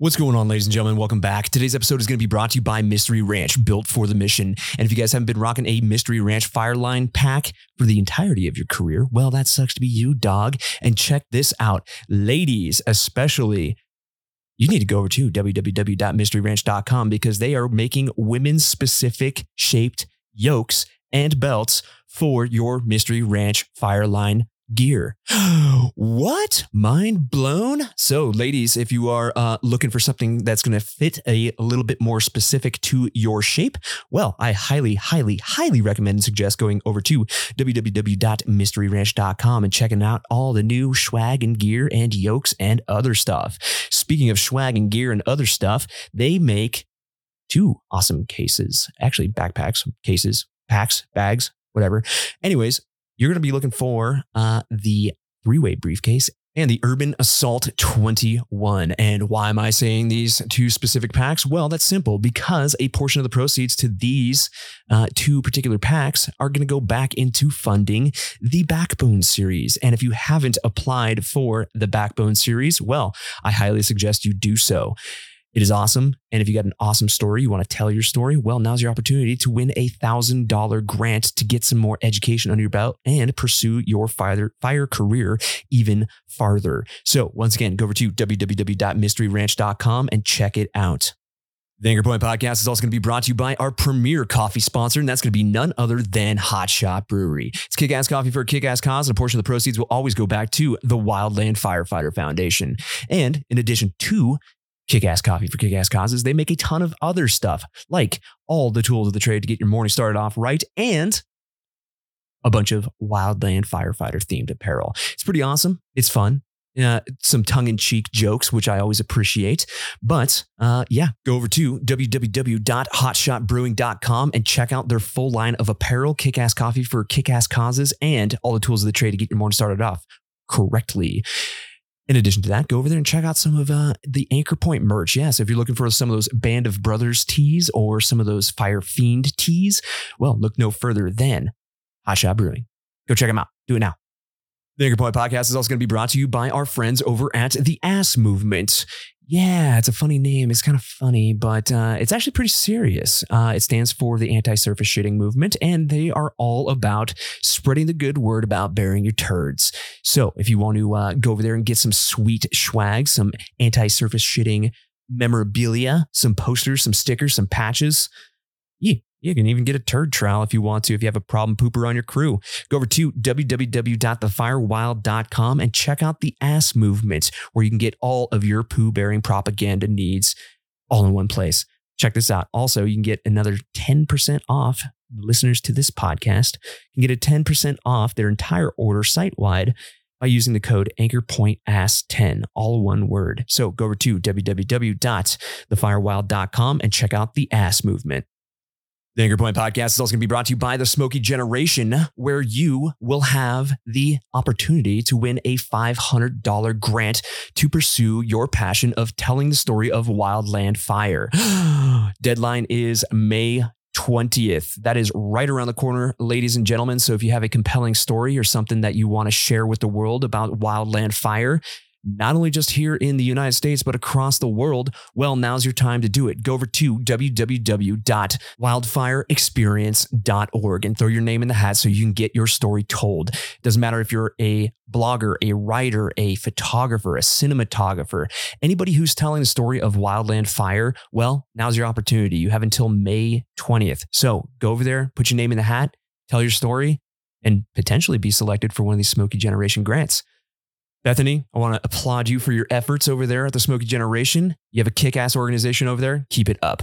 What's going on, ladies and gentlemen? Welcome back. Today's episode is going to be brought to you by Mystery Ranch, built for the mission. And if you guys haven't been rocking a Mystery Ranch Fireline pack for the entirety of your career, well, that sucks to be you, dog. And check this out, ladies, especially. You need to go over to www.mysteryranch.com because they are making women specific shaped yokes and belts for your Mystery Ranch Fireline gear. what? Mind blown? So, ladies, if you are uh, looking for something that's going to fit a, a little bit more specific to your shape, well, I highly, highly, highly recommend and suggest going over to www.mysteryranch.com and checking out all the new swag and gear and yokes and other stuff. Speaking of swag and gear and other stuff, they make two awesome cases, actually backpacks, cases, packs, bags, whatever. Anyways, you're going to be looking for uh, the three way briefcase and the Urban Assault 21. And why am I saying these two specific packs? Well, that's simple because a portion of the proceeds to these uh, two particular packs are going to go back into funding the Backbone series. And if you haven't applied for the Backbone series, well, I highly suggest you do so. It is awesome. And if you got an awesome story, you want to tell your story, well, now's your opportunity to win a $1,000 grant to get some more education under your belt and pursue your fire, fire career even farther. So, once again, go over to www.mysteryranch.com and check it out. The Anchor Point podcast is also going to be brought to you by our premier coffee sponsor, and that's going to be none other than Hotshot Brewery. It's kick ass coffee for a kick ass cause, and a portion of the proceeds will always go back to the Wildland Firefighter Foundation. And in addition to Kick Ass Coffee for Kick Ass Causes. They make a ton of other stuff, like all the tools of the trade to get your morning started off right and a bunch of wildland firefighter themed apparel. It's pretty awesome. It's fun. Uh, some tongue in cheek jokes, which I always appreciate. But uh, yeah, go over to www.hotshotbrewing.com and check out their full line of apparel, kick ass coffee for kick ass causes, and all the tools of the trade to get your morning started off correctly. In addition to that, go over there and check out some of uh, the Anchor Point merch. Yes, yeah, so if you're looking for some of those Band of Brothers tees or some of those Fire Fiend tees, well, look no further than Hotshot Brewing. Go check them out. Do it now. The Anchor Point podcast is also going to be brought to you by our friends over at The Ass Movement. Yeah, it's a funny name. It's kind of funny, but uh, it's actually pretty serious. Uh, it stands for the anti surface shitting movement, and they are all about spreading the good word about burying your turds. So if you want to uh, go over there and get some sweet swag, some anti surface shitting memorabilia, some posters, some stickers, some patches, yeah, you can even get a turd trial if you want to, if you have a problem pooper on your crew. Go over to www.thefirewild.com and check out the ass movement, where you can get all of your poo bearing propaganda needs all in one place. Check this out. Also, you can get another 10% off. Listeners to this podcast can get a 10% off their entire order site wide by using the code anchorpointass10, all one word. So go over to www.thefirewild.com and check out the ass movement. The Anchor Point podcast is also going to be brought to you by the Smokey Generation, where you will have the opportunity to win a $500 grant to pursue your passion of telling the story of wildland fire. Deadline is May 20th. That is right around the corner, ladies and gentlemen. So if you have a compelling story or something that you want to share with the world about wildland fire, not only just here in the United States, but across the world, well, now's your time to do it. Go over to www.wildfireexperience.org and throw your name in the hat so you can get your story told. Doesn't matter if you're a blogger, a writer, a photographer, a cinematographer, anybody who's telling the story of wildland fire, well, now's your opportunity. You have until May 20th. So go over there, put your name in the hat, tell your story, and potentially be selected for one of these Smokey Generation grants. Bethany, I want to applaud you for your efforts over there at the Smokey Generation. You have a kick ass organization over there. Keep it up.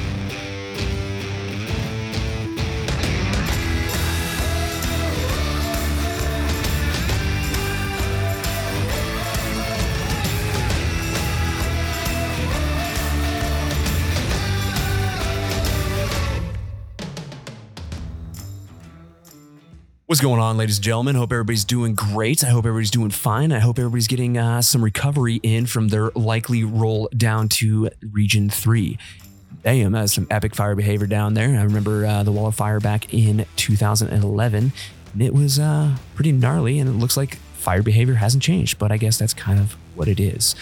What's going on, ladies and gentlemen? Hope everybody's doing great. I hope everybody's doing fine. I hope everybody's getting uh, some recovery in from their likely roll down to Region 3. Damn, that's some epic fire behavior down there. I remember uh, the wall of fire back in 2011, and it was uh, pretty gnarly, and it looks like fire behavior hasn't changed, but I guess that's kind of what it is.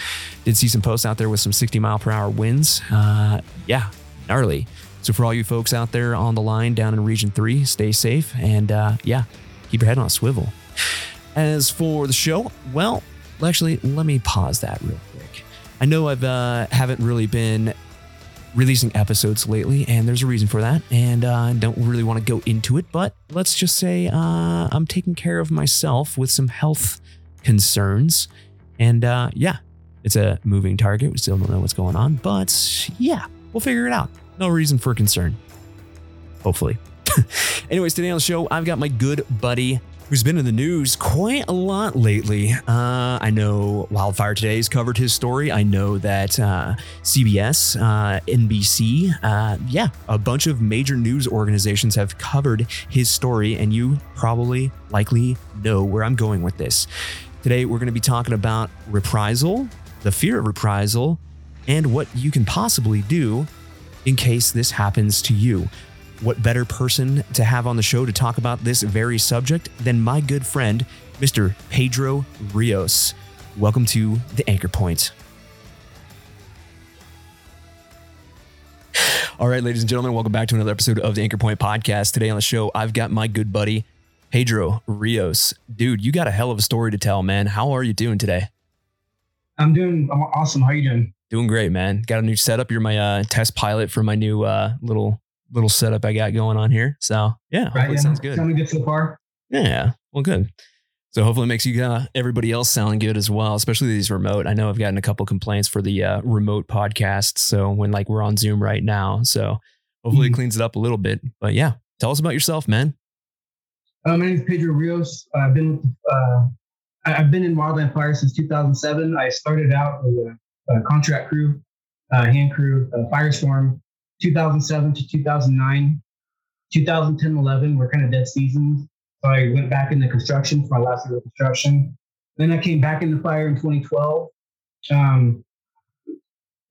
Did see some posts out there with some 60 mile per hour winds. Uh, yeah, gnarly. So for all you folks out there on the line down in Region 3, stay safe and uh, yeah, keep your head on a swivel. As for the show, well, actually, let me pause that real quick. I know I've uh, haven't really been releasing episodes lately, and there's a reason for that, and uh, don't really want to go into it, but let's just say uh, I'm taking care of myself with some health concerns, and uh, yeah, it's a moving target. We still don't know what's going on, but yeah, we'll figure it out. No reason for concern. Hopefully. Anyways, today on the show, I've got my good buddy who's been in the news quite a lot lately. Uh, I know Wildfire Today's covered his story. I know that uh, CBS, uh, NBC, uh, yeah, a bunch of major news organizations have covered his story, and you probably likely know where I'm going with this. Today, we're going to be talking about reprisal, the fear of reprisal, and what you can possibly do in case this happens to you. What better person to have on the show to talk about this very subject than my good friend, Mr. Pedro Rios? Welcome to the Anchor Point. All right, ladies and gentlemen, welcome back to another episode of the Anchor Point podcast. Today on the show, I've got my good buddy, Pedro Rios. Dude, you got a hell of a story to tell, man. How are you doing today? I'm doing awesome. How are you doing? Doing great, man. Got a new setup. You're my uh, test pilot for my new uh, little little setup I got going on here. So yeah, hopefully right, yeah. sounds good. Sounding good so far. Yeah, well, good. So hopefully it makes you uh, everybody else sound good as well, especially these remote. I know I've gotten a couple complaints for the uh, remote podcasts. So when like we're on Zoom right now, so hopefully mm-hmm. it cleans it up a little bit. But yeah, tell us about yourself, man. Uh, my name is Pedro Rios. I've been uh, I've been in wildland fire since 2007. I started out with a uh, contract crew, uh, hand crew, uh, Firestorm, 2007 to 2009. 2010, 11 were kind of dead seasons. So I went back into construction for my last year of construction. Then I came back into fire in 2012. Um,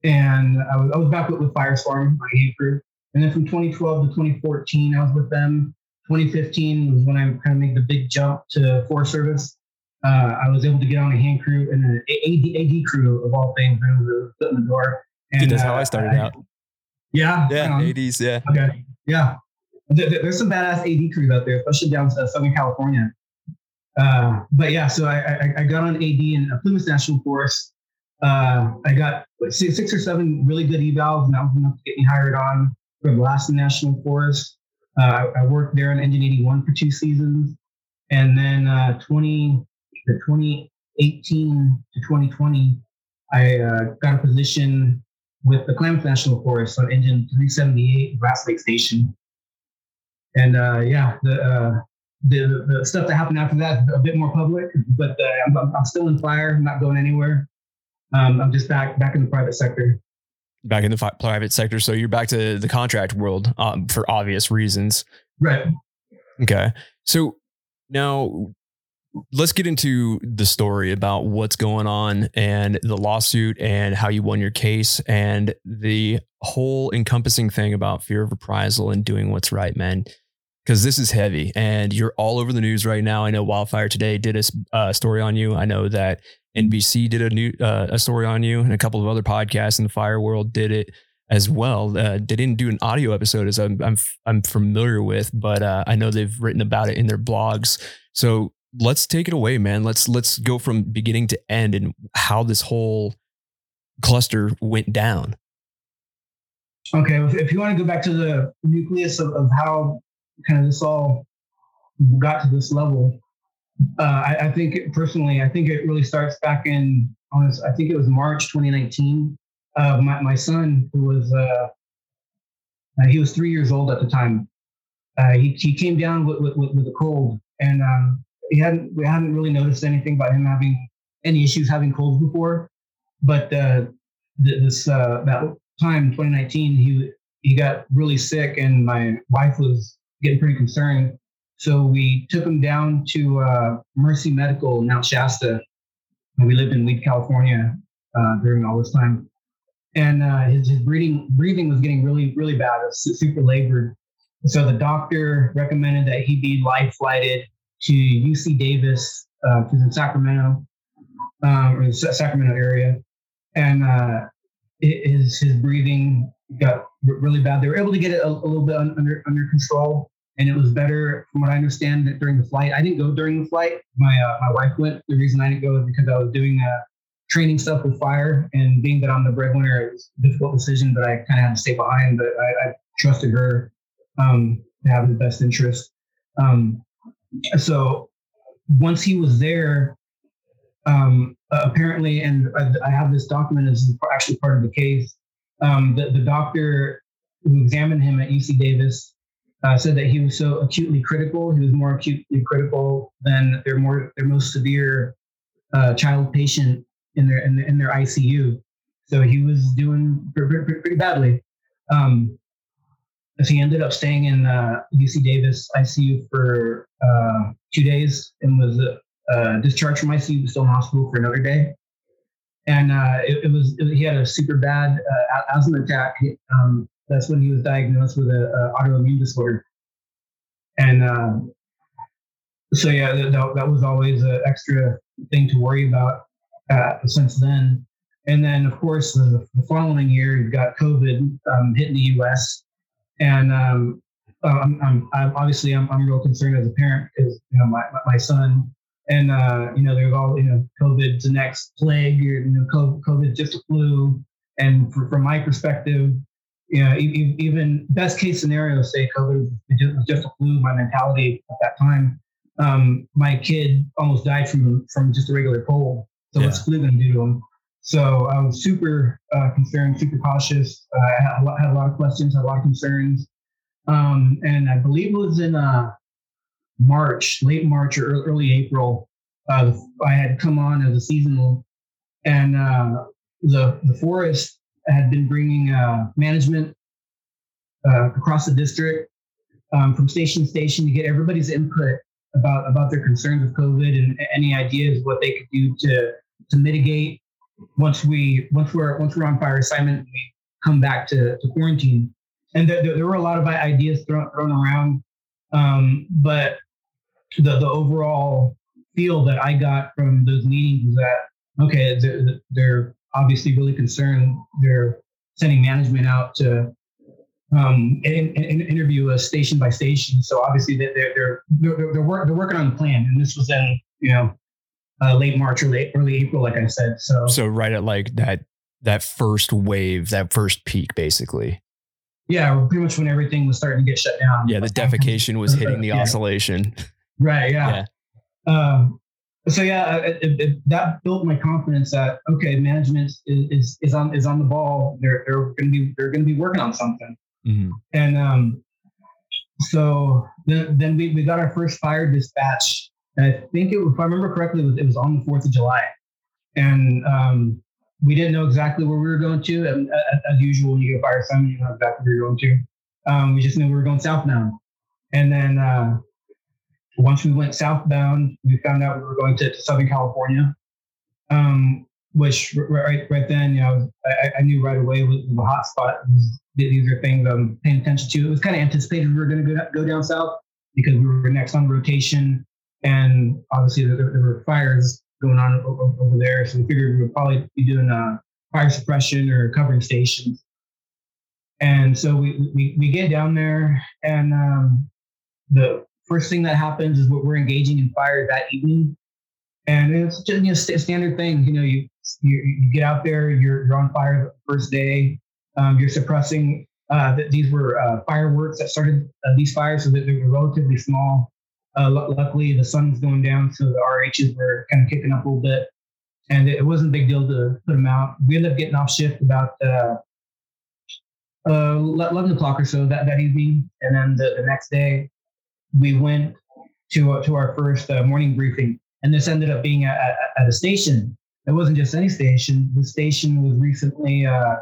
and I was, I was back with, with Firestorm, my hand crew. And then from 2012 to 2014, I was with them. 2015 was when I kind of made the big jump to Forest Service uh, I was able to get on a hand crew and an AD, AD crew of all things. I was foot in the door. And, Dude, that's uh, how I started I, out. Yeah. Yeah. Um, ADs. Yeah. Okay. Yeah. there's some badass AD crews out there, especially down to Southern California. Uh, but yeah, so I, I, I, got on AD in Plumas National Forest. Uh, I got six, six, or seven really good evals, and that was enough to get me hired on for Lassen National Forest. Uh, I, I, worked there in Engine 81 for two seasons. And then uh, 20, the 2018 to 2020, I uh, got a position with the Klamath National Forest on engine 378 Grass Lake Station. And uh, yeah, the, uh, the, the stuff that happened after that a bit more public, but uh, I'm, I'm still in fire. I'm not going anywhere. Um, I'm just back back in the private sector. Back in the fi- private sector, so you're back to the contract world um, for obvious reasons. Right. Okay. So now let's get into the story about what's going on and the lawsuit and how you won your case and the whole encompassing thing about fear of reprisal and doing what's right, man. Because this is heavy and you're all over the news right now. I know Wildfire Today did a uh, story on you. I know that NBC did a new uh, a story on you, and a couple of other podcasts in the fire world did it as well. Uh, they didn't do an audio episode, as I'm I'm, I'm familiar with, but uh, I know they've written about it in their blogs. So let's take it away, man. Let's let's go from beginning to end and how this whole cluster went down. Okay, if you want to go back to the nucleus of, of how kind of this all got to this level, uh, I, I, think personally, I think it really starts back in honest. I think it was March 2019. Uh, my my son, who was uh, uh, he was three years old at the time, uh, he he came down with with, with a cold, and um, he hadn't we hadn't really noticed anything about him having any issues having colds before, but uh, this uh, that time 2019 he he got really sick and my wife was getting pretty concerned. So we took him down to uh, Mercy Medical in Mount Shasta. We lived in Weed, California uh, during all this time. And uh, his, his breathing, breathing was getting really, really bad. It was super labored. So the doctor recommended that he be life flighted to UC Davis, uh, in Sacramento, um, or the Sacramento area. And uh, his, his breathing got really bad. They were able to get it a, a little bit under, under control and it was better from what I understand that during the flight. I didn't go during the flight. My uh, my wife went. The reason I didn't go is because I was doing uh, training stuff with fire, and being that I'm the breadwinner, it was a difficult decision, but I kind of had to stay behind. But I, I trusted her um, to have the best interest. Um, so once he was there, um, uh, apparently, and I, I, have this document as actually part of the case. Um, the, the doctor who examined him at UC Davis uh, said that he was so acutely critical. He was more acutely critical than their more their most severe uh, child patient in their in, in, their ICU. So he was doing pretty, pretty badly. Um, so he ended up staying in uh, UC Davis ICU for uh, two days and was uh, discharged from ICU, but still in hospital for another day. And uh, it, it, was it, he had a super bad asthma attack. Um, that's when he was diagnosed with an autoimmune disorder. And uh, so, yeah, that, that was always an extra thing to worry about uh, since then. And then, of course, the, the following year, you've got COVID um, hitting the U.S. And um, I'm, I'm, I'm, obviously I'm, I'm real concerned as a parent because you know my my son and uh, you know there's all you know COVID's the next plague, or, you know COVID just a flu. And for, from my perspective, you know, even best case scenario, say COVID was just a flu, my mentality at that time, um, my kid almost died from from just a regular cold. So yeah. what's flu going to do to him? So I was super uh, concerned, super cautious. Uh, I had a, lot, had a, lot, of questions, had a lot of concerns. Um, and I believe it was in uh, March, late March or early April, uh, I had come on as a seasonal, and uh, the the forest had been bringing management across the district um, from station to station to get everybody's input about about their concerns with COVID and any ideas what they could do to to mitigate once we once we're once we're on fire assignment we come back to, to quarantine. And there, there were a lot of ideas thrown, thrown around, um, but the the overall feel that I got from those meetings was that okay, they're, they're obviously really concerned. They're sending management out to um, and, and interview us station by station. So obviously they're they're they're they're, they're, work, they're working on the plan, and this was in you know uh, late March or late early April, like I said. So so right at like that that first wave, that first peak, basically. Yeah, pretty much when everything was starting to get shut down. Yeah, the defecation was hitting the yeah. oscillation. Right. Yeah. yeah. Um, so yeah, it, it, that built my confidence that okay, management is, is, is on is on the ball. They're they're going to be they're going to be working on something. Mm-hmm. And um, so then then we, we got our first fire dispatch. And I think it, if I remember correctly, it was, it was on the Fourth of July, and um, we didn't know exactly where we were going to. And as usual, when you get a fire assignment, you know exactly where you're going to. Um, we just knew we were going southbound, and then. Uh, once we went southbound, we found out we were going to, to Southern California, um, which right right then, you know, I, I knew right away was the hot spot. These are things I'm paying attention to. It was kind of anticipated we were going to go, go down south because we were next on rotation, and obviously there, there were fires going on over, there, so we figured we would probably be doing a fire suppression or covering stations. And so we, we, we get down there, and um, the first thing that happens is what we're engaging in fire that evening. And it's just you know, st- standard thing. You know, you, you, you get out there, you're, you're on fire the first day, um, you're suppressing. Uh, these were uh, fireworks that started uh, these fires, so that they were relatively small. Uh, luckily, the sun's going down, so the RHs were kind of kicking up a little bit, and it wasn't a big deal to put them out. We ended up getting off shift about uh, uh, 11 o'clock or so that, that evening, and then the, the next day we went to to our first uh, morning briefing, and this ended up being at, at, a station. It wasn't just any station. The station was recently uh,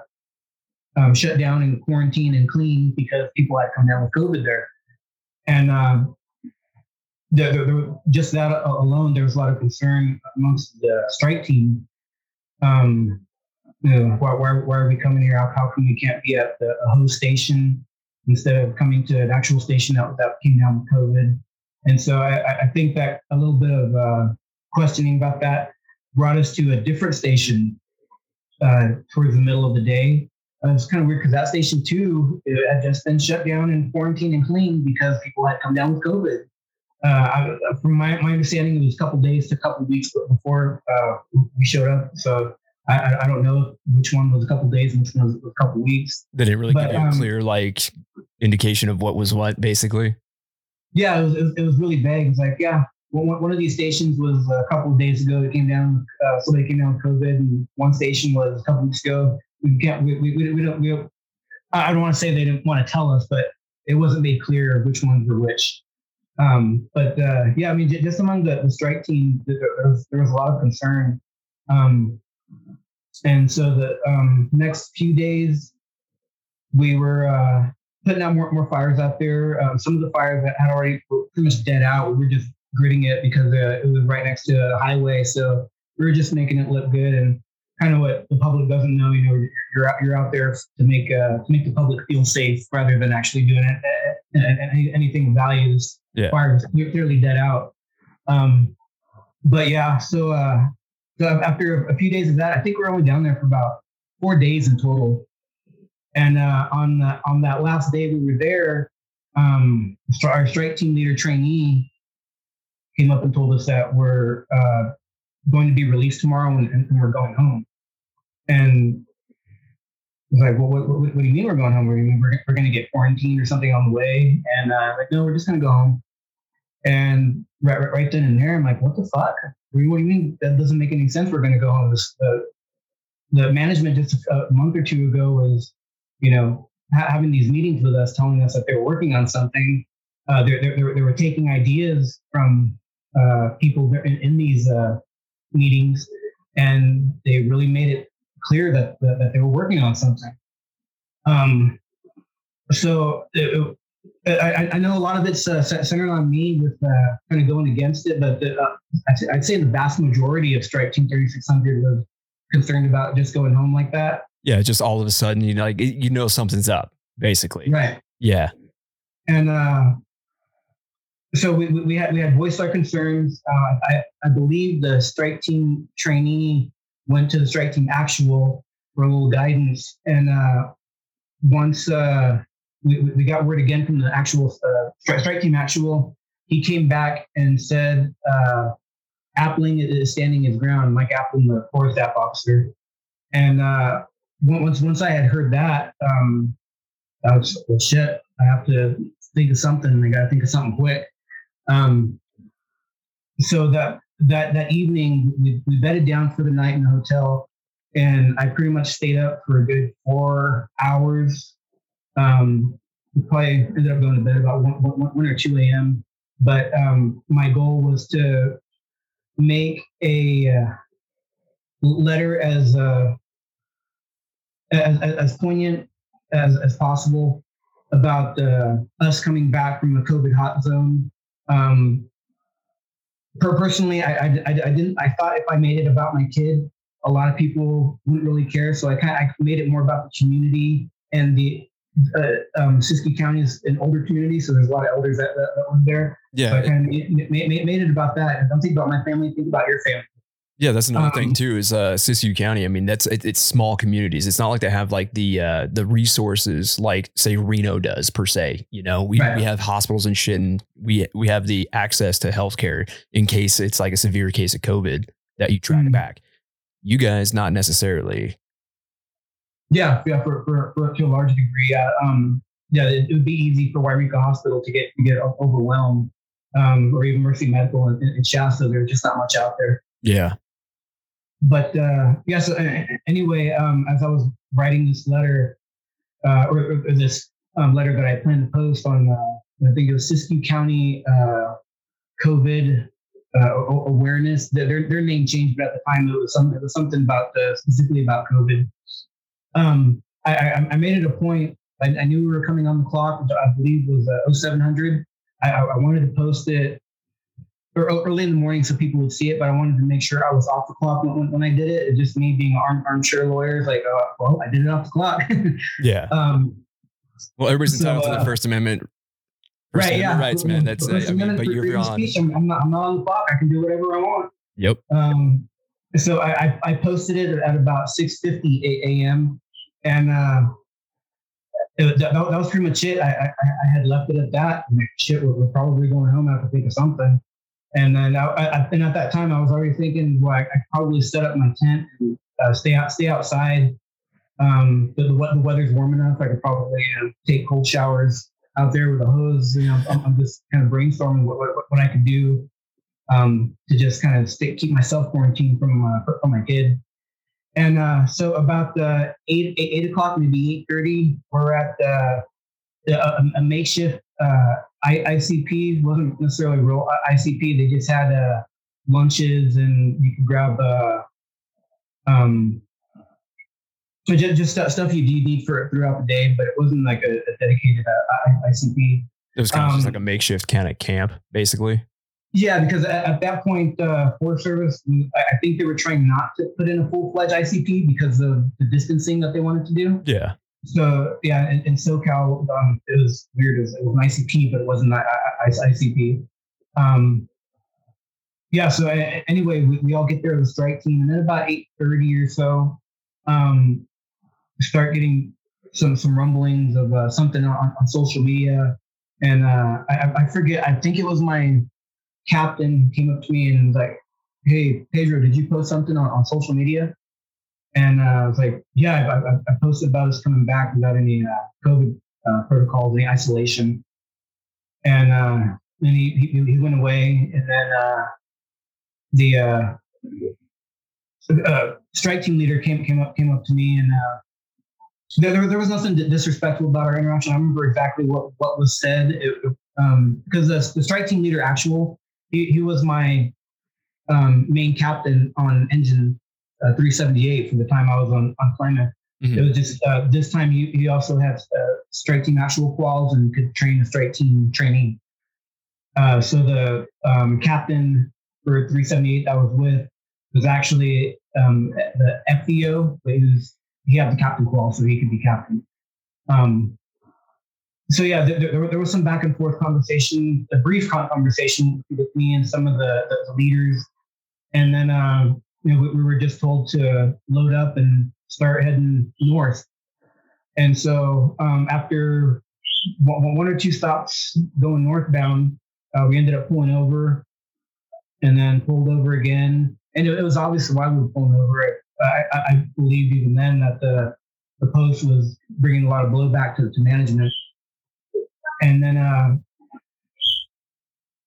um, shut down and quarantined and cleaned because people had come down with COVID there. And um, just that alone, there was a lot of concern amongst the strike team. Um, you know, why, why, why are we coming here? How, how come we can't be at the host station instead of coming to an actual station that, that came down with COVID? And so I, I think that a little bit of uh, questioning about that brought us to a different station uh, towards the middle of the day. Uh, it's kind of weird because that station too had just been shut down and quarantined and cleaned because people had come down with COVID. Uh, from my, my understanding, it was a couple days to a couple weeks before uh, we showed up. So I, I don't know which one was a couple days and which one was a couple weeks. Did it really but, give you a um, clear like indication of what was what, basically? Yeah, it was, it was, it was really vague. It's like, yeah, one, one of these stations was a couple of days ago. It came down, uh, somebody came down with COVID, and one station was a couple weeks ago. We can't, we, we, we don't, we, I don't want to say they didn't want to tell us, but it wasn't made clear which ones were which. Um, but uh, yeah, I mean, just among the, the strike team, there was, there was a lot of concern. Um, and so the um, next few days, we were uh, putting out more, more fires out there. Um, some of the fires that had already were pretty much dead out, we were just gridding it because uh, it was right next to a highway. So we were just making it look good and kind of what the public doesn't know. You know, you're out you're out there to make uh, to make the public feel safe rather than actually doing it, anything of yeah. fire was clearly dead out. Um, but yeah, so uh, so after a few days of that, I think we are only down there for about four days in total. And uh, on the, on that last day we were there, um, our strike team leader trainee came up and told us that we're uh, going to be released tomorrow and, and, we're going home. And I was like, well, what, what, what, do you mean we're going home? We're, we're, we're going to get quarantined or something on the way? And uh, like, no, we're just going to go home. And right, right, right then and there, I'm like, what the fuck? What do you mean that doesn't make any sense? We're going to go home. This, uh, the management just a month or two ago was, you know, ha- having these meetings with us, telling us that they were working on something. Uh, they, they, they were taking ideas from uh, people in, in these uh, meetings, and they really made it clear that, that, that they were working on something. Um, so it, I, I, know a lot of it's uh, centered on me with uh, kind of going against it, but the, uh, I'd, I'd, say the vast majority of Strike Team 3600 was concerned about just going home like that. Yeah, just all of a sudden, you know, like you know something's up, basically. Right. Yeah. And uh, so we, we had we had voiced our concerns. Uh, I, I believe the Strike Team trainee went to the Strike Team actual for a little guidance, and uh, once uh, we, we got word again from the actual uh, strike, strike team actual. He came back and said uh, Appling is standing his ground. Mike Appling, the forest staff officer, and uh, once once I had heard that, um, I was well, shit. I have to think of something. I got to think of something quick. Um, so that that that evening, we, we bedded down for the night in the hotel, and I pretty much stayed up for a good four hours um, probably ended up going to bed about 1, 1, 1 or 2 a.m. But um, my goal was to make a uh, letter as, uh, as, as poignant as, as possible about uh, us coming back from the COVID hot zone. Um, per personally, I, I, I, didn't. I thought if I made it about my kid, a lot of people wouldn't really care. So I kind of I made it more about the community and the uh, um, Siskiyou County is an older community, so there's a lot of elders that, that, that live there. Yeah, so I kind of made, made, made, it about that. don't think about my family, think about your family. Yeah, that's another um, thing too. Is uh, Siskiyou County? I mean, that's it, it's small communities. It's not like they have like the uh, the resources like say Reno does per se. You know, we, right. we have hospitals and shit, and we we have the access to healthcare in case it's like a severe case of COVID that you track mm-hmm. back. You guys, not necessarily. Yeah, yeah, for, for, for to a large degree, yeah. Um, yeah, it, it, would be easy for Yreka Hospital to get to get overwhelmed, um, or even Mercy Medical in, in Shasta. There's just not much out there. Yeah. But uh, yeah. So anyway, um, as I was writing this letter, uh, or, or this um, letter that I planned to post on, uh, I think it was Siskiyou County uh, COVID uh, awareness. Their their name changed, but at the time it was some it was something about specifically about COVID um, I, I, I, made it a point. I, I, knew we were coming on the clock, which I believe was uh, 0700. I, I wanted to post it early in the morning so people would see it, but I wanted to make sure I was off the clock when, when I did it. Just me being an arm, armchair lawyer, like, uh, well, I did it off the clock. yeah. Um, well, everybody's entitled so, uh, to the uh, First Amendment. First right. Amendment yeah. Rights, man. That's. Uh, I mean, but you're on. I'm, I'm, not. I'm not on the clock. I can do whatever I want. Yep. Um. So I I posted it at about 6:50 a.m. and uh, it, that, that, was pretty much it. I, I, I had left it at that. Like, shit, we're, we're, probably going home. I have to think of something. And then I, I, and at that time, I was already thinking, well, I, I probably set up my tent and uh, stay out, stay outside. Um, the, the, the, weather's warm enough. I could probably you know, take cold showers out there with a hose. You know, I'm, I'm just kind of brainstorming what, what, what I could do um, to just kind of stay, keep myself quarantined from uh, from my kid. And uh, so about the eight, eight, o'clock, maybe eight thirty, we're at the, the a, a, makeshift uh, I, ICP. wasn't necessarily real ICP. They just had uh, lunches and you could grab uh, um, just, just stuff, stuff you need for throughout the day, but it wasn't like a, a dedicated uh, ICP. It was kind of um, just like a makeshift kind of camp, basically. Yeah, because at, at that point, uh, Forest Service, I think they were trying not to put in a full fledged ICP because of the distancing that they wanted to do. Yeah. So yeah, in, in SoCal, um, it was weird. It was, it was, an ICP, but it wasn't an ICP. Um, yeah. So anyway, we, we all get there to the strike team, and then about eight thirty or so, um, start getting some some rumblings of uh, something on, on social media, and uh, I, I forget. I think it was my captain came up to me and was like, "Hey, Pedro, did you post something on, on social media?" And uh, I was like, "Yeah, I, I, posted about us coming back without any uh, COVID uh, protocols, any isolation." And uh, then he, he, he went away, and then uh, the uh, strike team leader came came up came up to me and. there, there was nothing disrespectful about our interaction. I remember exactly what, what was said. It, um, because the, the strike team leader actual he, he was my um, main captain on engine uh, 378 for the time I was on on Klamath. Mm-hmm. It was just uh, this time he, he also had uh, strike team actual quals and could train the strike team training. Uh, so the um, captain for 378 I was with was actually um, the FEO, but he was he had the captain qual, so he could be captain. Um, so yeah, there, there, there, was some back and forth conversation, a brief conversation with me and some of the, the leaders, and then um, you know we, we, were just told to load up and start heading north. And so um, after one, one, or two stops going northbound, uh, we ended up pulling over, and then pulled over again. And it, it was obvious why we were pulling over. I, I, I believed even then that the the post was bringing a lot of blowback to, to management and then uh,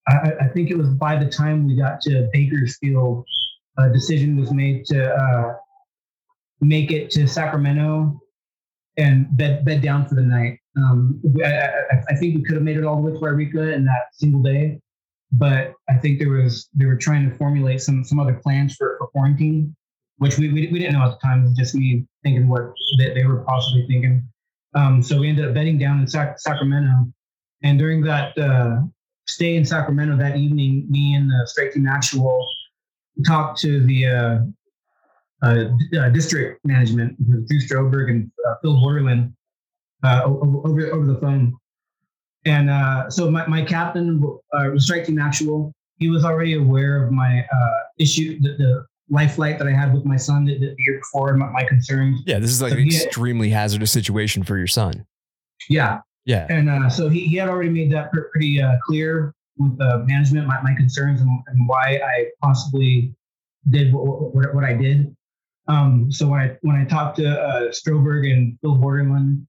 I, I, think it was by the time we got to Bakersfield, a decision was made to uh, make it to Sacramento and bed bed down for the night. Um, I, I, think we could have made it all the way to Yreka in that single day, but I think there was they were trying to formulate some some other plans for, for quarantine, which we, we, we didn't know at the time. It was just me thinking what they, they were possibly thinking. Um, so we ended up bedding down in Sac- Sacramento, and during that uh, stay in Sacramento that evening, me and the strike team actual talked to the uh, uh, uh district management, Drew Stroberg and uh, Phil Borderland, uh, over over the phone. And so my, my captain, uh, strike team actual, he was already aware of my issue, the, the life flight that I had with my son the, the year before, my, my, concerns. Yeah, this is like so an extremely had, hazardous situation for your son. Yeah, yeah. And uh, so he, he had already made that pretty uh, clear with uh, management, my, my concerns and, and, why I possibly did what, what, what I did. Um, so when I when I talked to uh, Stroberg and Phil Borderland,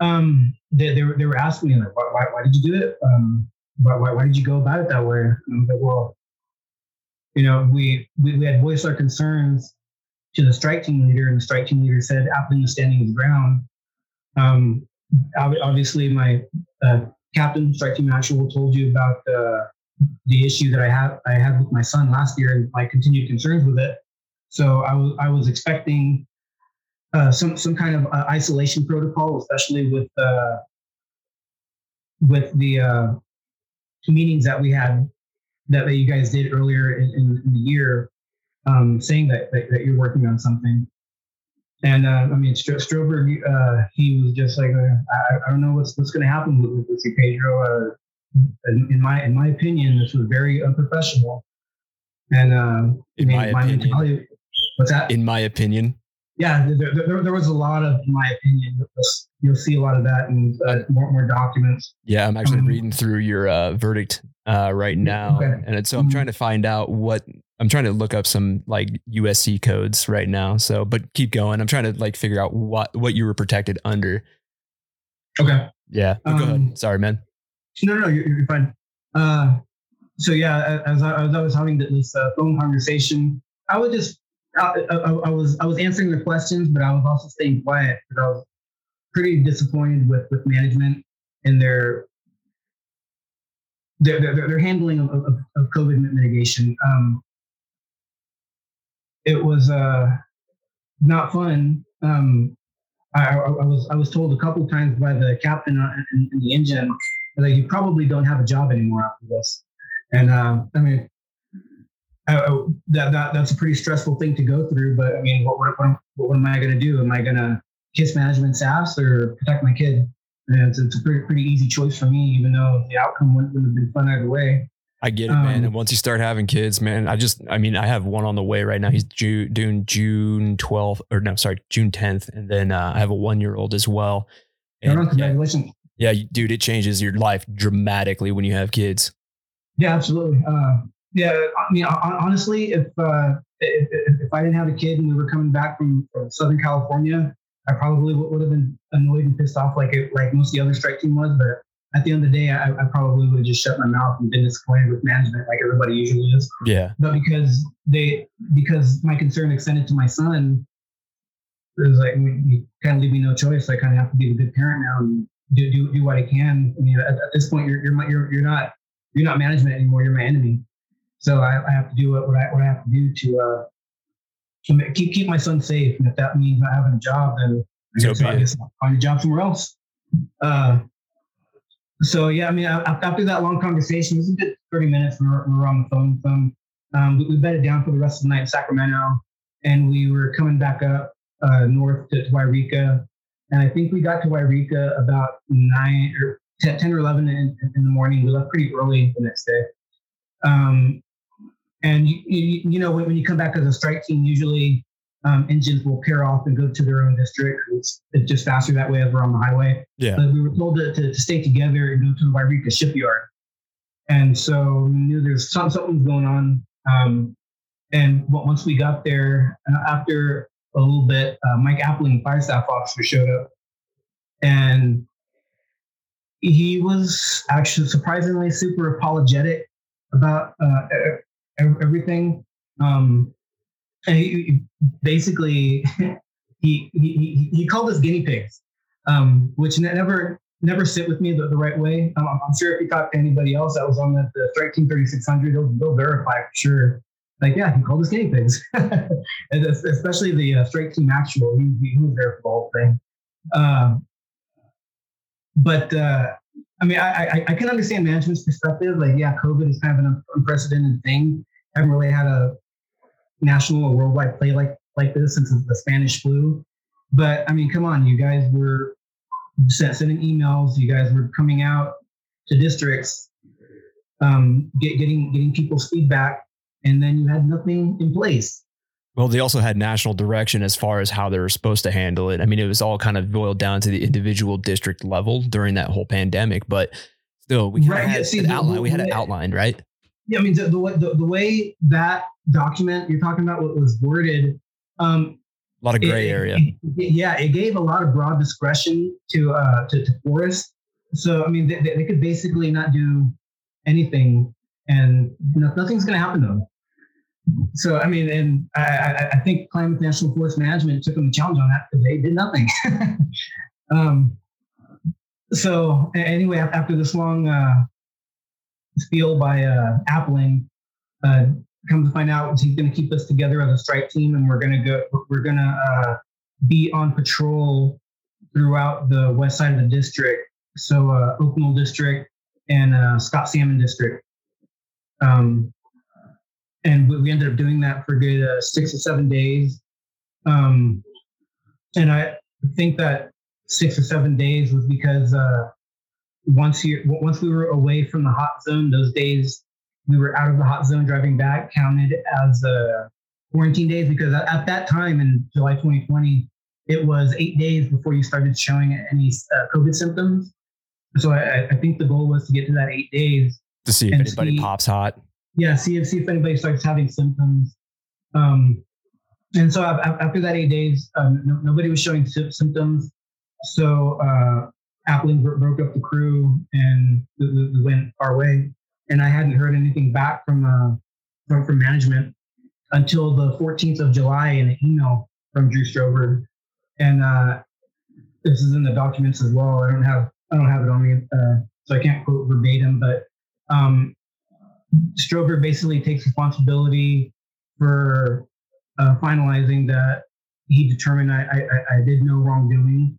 um, they, they, were, they were asking me like, why, why, why did you do it? Um, why, why, why did you go about it that way? And I like, well, you know, we, we, we had voiced our concerns to the strike team leader, and the strike team leader said, Appling was standing his ground. Um, obviously my uh, captain, strike team actual, told you about uh, the issue that I have I had with my son last year and my continued concerns with it. So I was I was expecting uh, some some kind of uh, isolation protocol, especially with uh, with the uh, meetings that we had that, that you guys did earlier in, in, in the year, um, saying that, that, that you're working on something. And uh, I mean, Stro- Stroberg, uh, he was just like, uh, I, I don't know what's what's going to happen with, with Pedro. Uh, in, in my in my opinion, this was very unprofessional. And uh, In I mean, my opinion. mentality- what's that? In my opinion, yeah, there, there, there was a lot of, in my opinion, you'll see a lot of that in more, more documents. yeah, I'm actually Um, reading through your uh, verdict uh, right now, Okay. and so I'm Mhm. trying to find out what I'm trying to look up some like USC codes right now. So, but keep going. I'm trying to like figure out what what you were protected under. Okay. Yeah, but go Um, ahead. Sorry, man. No, no, you're, you're fine. Uh, so yeah, as I, as I was having this uh, phone conversation, I was just, I, I, I was, I was answering the questions, but I was also staying quiet because I was pretty disappointed with with management and their their their, their handling of, of, of COVID mitigation. Um, it was uh, not fun. Um, I, I, was I was told a couple times by the captain on- in, in the engine that you probably don't have a job anymore after this. And uh, I mean, I, I- that, that that's a pretty stressful thing to go through. But I mean, what what, what, what am I going to do? Am I going to kiss management's ass or protect my kid? And it's, it's a pretty pretty easy choice for me, even though the outcome wouldn't, wouldn't have been fun either way. I get it, man. um, And once you start having kids, man, I just, I mean, I have one on the way right now. He's June, doing June 12th, or no, sorry, June 10th, and then uh, I have a one year old as well. And, yeah, congratulations. yeah, you- dude, it changes your life dramatically when you have kids. Yeah, absolutely. Uh, yeah, I mean, honestly, if, uh, if if I didn't have a kid and we were coming back from, Southern California, I probably would, would have been annoyed and pissed off like it, like most of the other strike team was. But at the end of the day, I, I probably would have just shut my mouth and been disappointed with management, like everybody usually is. Yeah. But because they because my concern extended to my son, it was like you- kind of leave me no choice. I kind of have to be a good parent now and do do, do what I can. I mean, at, at this point, you're you're my, you're you're not you're not management anymore. You're my enemy. So I, I have to do what, what I what I have to do to uh keep keep my son safe. And if that means not having a job, then I So guess, be I it. guess I'll find a job somewhere else. Uh, so yeah, I mean, after that long conversation, it was a good 30 minutes. We were, we were on the phone with them. Um, we, we bedded down for the rest of the night in Sacramento, and we were coming back up uh, north to, to Yreka. And I think we got to Yreka about nine or 10, 10 or 11 in, in the morning. We left pretty early the next day. Um, and you, you, you know, when, when you come back as a strike team, usually um, engines will pair off and go to their own district. It's, it's just faster that way as we're on the highway. Yeah. But we were told to, to, to stay together and go to the Yreka shipyard. And so we knew there's some, something was going on. Um, and once we got there, uh, after a little bit, uh, Mike Appling, fire staff officer, showed up. And he was actually surprisingly super apologetic about uh, everything. Um, he, basically, he, he, he, called us guinea pigs, um, which never never sit with me the, the right way. Um, I'm, sure if you talk to anybody else that was on the, the Strike Team 3600, they'll, they'll verify for sure. Like, yeah, he called us guinea pigs, especially the uh, Strike Team actual. He, he was there for the whole thing. Um, but uh, I mean, I, I I can understand management's perspective. Like, yeah, COVID is kind of an unprecedented thing. haven't really had a national or worldwide play like like this since the Spanish flu. But I mean, come on, you guys were sending emails. You guys were coming out to districts, um, get, getting getting people's feedback, and then you had nothing in place. Well, they also had national direction as far as how they were supposed to handle it. I mean, it was all kind of boiled down to the individual district level during that whole pandemic, but still, we Right, had yeah, see, an the- outline. We had it the- outlined, right? Yeah, I mean, the, the, way- the, way that document you're talking about what was worded, um, A lot of gray it- area. it- yeah, it gave a lot of broad discretion to uh, to, to forests. So I mean, they, they could basically not do anything, and you know, nothing's going to happen to them. So I mean, and I, I, I think Klamath National Forest Management took them a challenge on that because they did nothing. um, so anyway, after this long uh, spiel by uh, Appling, uh, come to find out he's going to keep us together as a strike team, and we're going to go. We're going to uh, be on patrol throughout the west side of the district. So uh, District and uh, Scott Salmon District. Um, and we ended up doing that for good uh, six or seven days. Um, and I think that six or seven days was because uh, once you once we were away from the hot zone, those days we were out of the hot zone driving back counted as uh, quarantine days because at that time in July 2020, it was eight days before you started showing any uh, COVID symptoms. So I, I, think the goal was to get to that eight days to see if anybody see, pops hot. Yeah, see if see if anybody starts having symptoms. Um, and so after that eight days, um, no, nobody was showing symptoms. So uh, Appling broke up the crew and we went our way. And I hadn't heard anything back from uh, from, from management until the 14th of July in an email from Drew Stroberg. And uh, this is in the documents as well. I don't have I don't have it on me, uh, so I can't quote verbatim. But um, Stroberg basically takes responsibility for uh, finalizing that he determined I, I, I did no wrongdoing.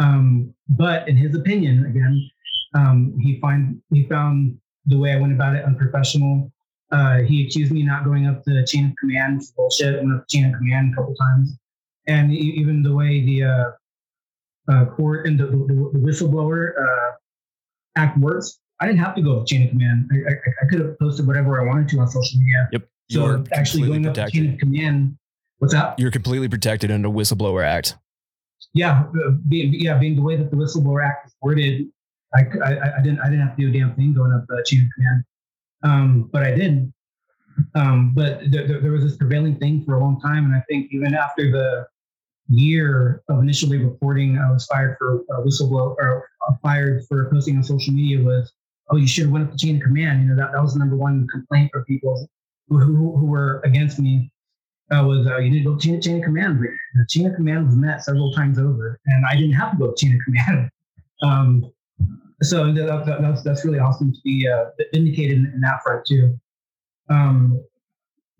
Um, but in his opinion, again, um, he find he found the way I went about it unprofessional. Uh, he accused me not going up the chain of command. bullshit. I went up the chain of command a couple times, and even the way the uh, uh, court and the, the, the whistleblower uh, act works, I didn't have to go up the chain of command. I, I, I could have posted whatever I wanted to on social media. Yep. So actually going protected. up the chain of command. What's that? You're completely protected under Whistleblower Act. Yeah, uh, being, yeah, being the way that the Whistleblower Act is worded, I, I, I, didn't I didn't have to do a damn thing going up the chain of command, um, but I did. Um, but there, there, there was this prevailing thing for a long time, and I think even after the year of initially reporting I was fired for uh, whistleblower or uh, fired for posting on social media was, oh, you should have went up the chain of command. You know, that, that was the number one complaint for people who, who, who were against me uh, was uh, you need to go chain, chain of command. But the chain of command was met several times over, and I didn't have to go chain of command. Um, so that, that, that's that's really awesome to be uh, indicated in, in, that front too. Um,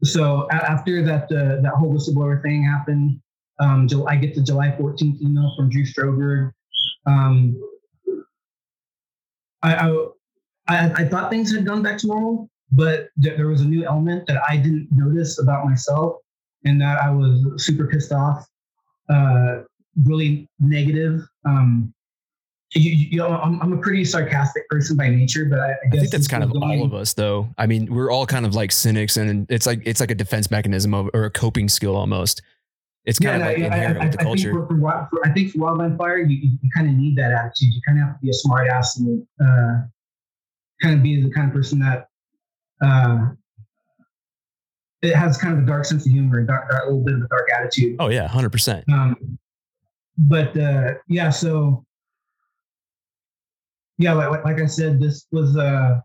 so a- after that uh, that whole whistleblower thing happened, um, I get the July 14th email from Drew Stroberg. Um, I, I, I, thought things had gone back to normal, but th- there was a new element that I didn't notice about myself, and that I was super pissed off, uh, really negative. Um, you, you know, I'm, I'm, a pretty sarcastic person by nature, but I, I, I think that's kind of all of us, though. I mean, we're all kind of like cynics, and it's like it's like a defense mechanism of, or a coping skill almost. It's kind yeah, of like inherent I, with the culture. Think for, for, I think for Wildland Fire, you, you kind of need that attitude. You kind of have to be a smart ass and uh, kind of be the kind of person that uh, it has kind of a dark sense of humor, dark, dark, a little bit of a dark attitude. Oh yeah, hundred um, percent. But uh, yeah, so yeah, like, like I said, this was uh,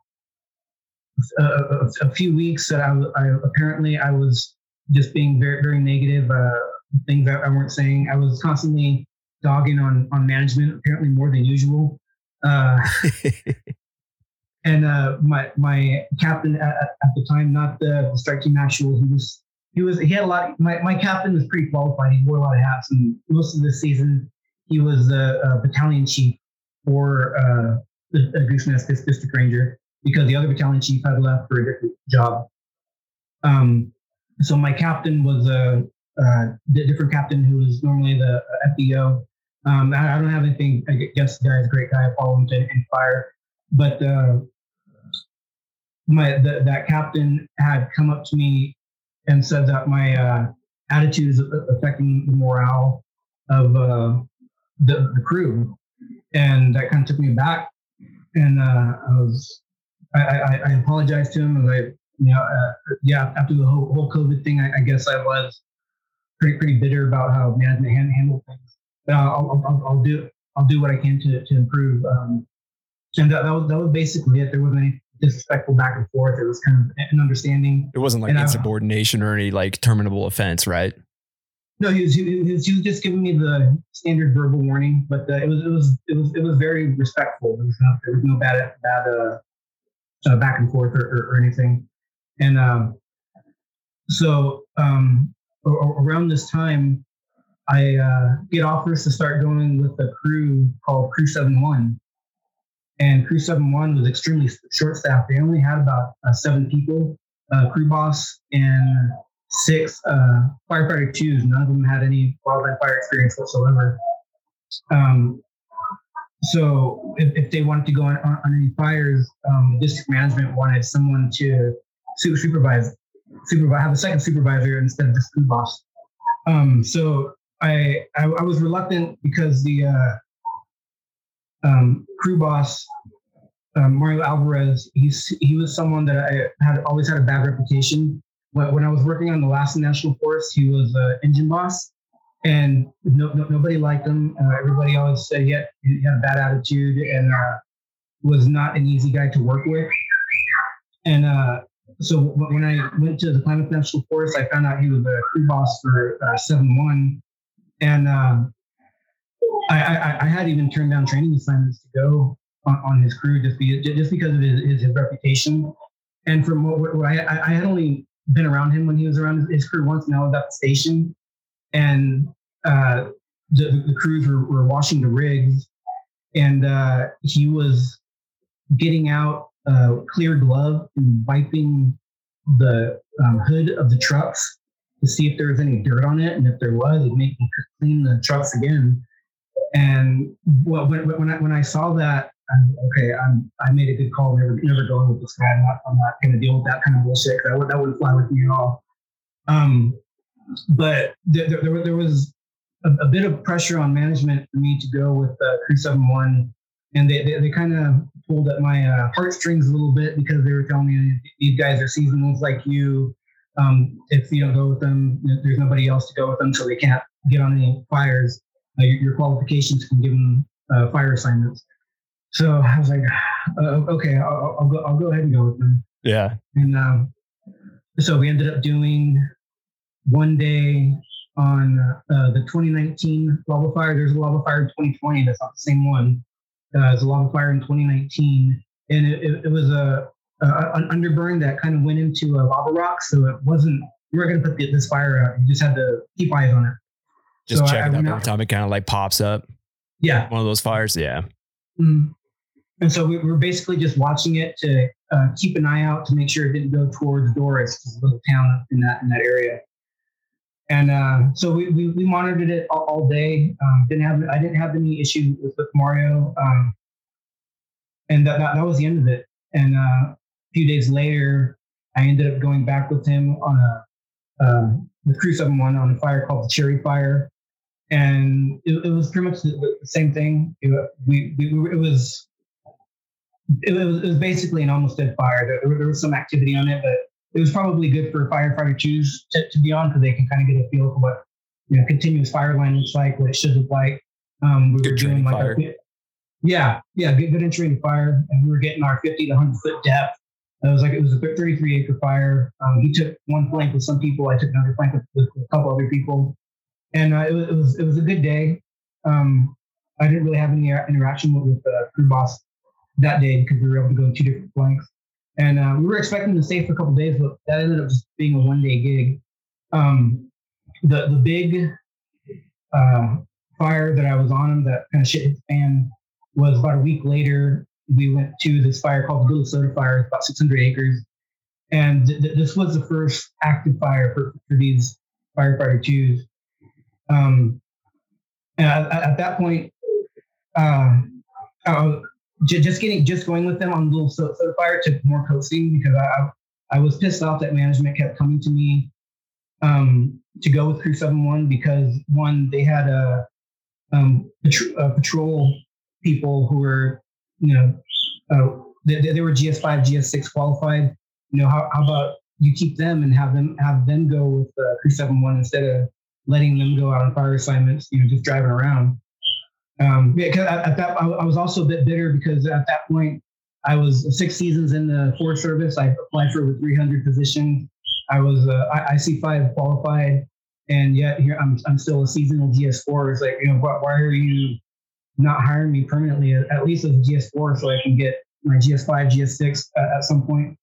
a, a, a few weeks that I, I apparently I was just being very very negative. Uh, things that I weren't saying. I was constantly dogging on on management, apparently more than usual. Uh, and uh, my my captain at, at, the time, not the, the strike team actual, he was he was he had a lot. My my captain was pretty qualified. He wore a lot of hats, and most of the season he was the battalion chief for uh, the, the Goosenest District Ranger because the other battalion chief had left for a different job. Um, so my captain was a uh, different captain who was normally the FBO. Um, I, I, don't have anything against the guy. He's a great guy. I follow him in, fire. But uh, my the, that captain had come up to me and said that my uh, attitude is affecting the morale of uh, the, the crew. And that kind of took me back. And uh, I was, I, I, I apologized to him. And I, you know, uh, yeah, after the whole, whole COVID thing, I, I guess I was pretty pretty bitter about how management hand, handled things. But I'll, I'll, I'll, do I'll do what I can to, to improve. Um, and that, that, was that was basically it. There wasn't any disrespectful back and forth. It was kind of an understanding. It wasn't like and insubordination I, or any like terminable offense, right? No, he was, he was, he was just giving me the standard verbal warning, but uh, it was it was it was it was very respectful. There was no, there was no bad bad uh, uh, back and forth or, or, or anything. And um, so um, around this time, I uh, get offers to start going with a crew called Crew Seven One, and Crew 71 was extremely short staffed. They only had about uh, seven people, uh, crew boss and six uh, firefighter twos. None of them had any wildland fire experience whatsoever. Um, so if, if, they wanted to go on, on, on any fires, um, district management wanted someone to supervise, supervise, have a second supervisor instead of the crew boss. Um, so I, I, I was reluctant because the uh, um, crew boss um, Mario Alvarez, he's he was someone that I had always had a bad reputation. When, when I was working on the Lassen National Forest, he was an engine boss, and no, no, nobody liked him. Uh, everybody always said he had, he had, a bad attitude and uh, was not an easy guy to work with. And uh, so when I went to the Klamath National Forest, I found out he was a crew boss for uh, Seven One, and um, I, I, I, had even turned down training assignments to go on, on his crew just, be, just because of his, his, his reputation. And from what, what I, I had only been around him when he was around his crew once, and I was at the station, and uh, the, the crews were, were washing the rigs, and uh, he was getting out a clear glove and wiping the um, hood of the trucks to see if there was any dirt on it, and if there was, he'd make him clean the trucks again. And when, when, I, when I saw that, I'm, okay, I'm, I made a good call. Never, never going with this guy. I'm not, I'm not going to deal with that kind of bullshit. That, would, that wouldn't fly with me at all. Um, but there, there, there was a, a, bit of pressure on management for me to go with uh, Crew 71. And they, they, they kind of pulled at my uh, heartstrings a little bit because they were telling me these guys are seasonals like you. Um, if you don't go with them, there's nobody else to go with them, so they can't get on any fires uh, your, your, qualifications can give them uh, fire assignments. So I was like, uh, okay, I'll, I'll, go. I'll go ahead and go with them. Yeah. And um, so we ended up doing one day on uh, the 2019 lava fire. There's a lava fire in 2020. That's not the same one. Uh, there's a lava fire in 2019, and it, it, it was a, a, an underburn that kind of went into a lava rock. So it wasn't. You weren't going to put the, this fire out. You just had to keep eyes on it. Just so check it out every time it kind of like pops up. Yeah. One of those fires. Yeah. Mm-hmm. And so we were basically just watching it to uh, keep an eye out to make sure it didn't go towards Doris, a little town in that in that area. And uh, so we, we, we, monitored it all, all day. Um, didn't have I didn't have any issue with, with Mario. Um, and that, that, that was the end of it. And uh, a few days later, I ended up going back with him on a uh, the Crew 71 on a fire called the Cherry Fire and it, it was pretty much the, the same thing. It, we, we, it was it was, it was basically an almost dead fire. There, there, was some activity on it, but it was probably good for firefighter twos to, to be on because they can kind of get a feel for what you know continuous fire line looks like, what it should look like. Um, we good were doing like fire. a, yeah, yeah, good, good entry into fire, and we were getting our 50 to 100 foot depth. It was like it was a 33 acre fire. Um, he took one flank with some people. I took another flank with, with a couple other people and uh, it, was, it, was, a good day. Um, I didn't really have any interaction with, with the crew boss that day because we were able to go two different flanks. And uh, we were expecting to stay for a couple days, but that ended up just being a one day gig. Um, the the big uh, fire that I was on that kind of shit hit the fan was about a week later. We went to this fire called the Little Soda Fire, about 600 acres. And th- th- this was the first active fire for, for these firefighter twos. Um, at, at, that point, uh, just getting just going with them on a little soda fire took more coaxing because I I was pissed off that management kept coming to me um, to go with Crew Seven One because one they had a, um, a patrol people who were you know uh, they, they were GS five GS six qualified. You know how, how about you keep them and have them have them go with uh, Crew Seven One instead of letting them go out on fire assignments, you know, just driving around. Um, because at, at that, I, I, was also a bit bitter because at that point, I was six seasons in the Forest Service. I applied for over 300 positions. I was uh, IC5 qualified, and yet here I'm, I'm still a seasonal GS4. It's like, you know, why, why are you not hiring me permanently, at least as a GS4, so I can get my GS5, GS6 uh, at some point?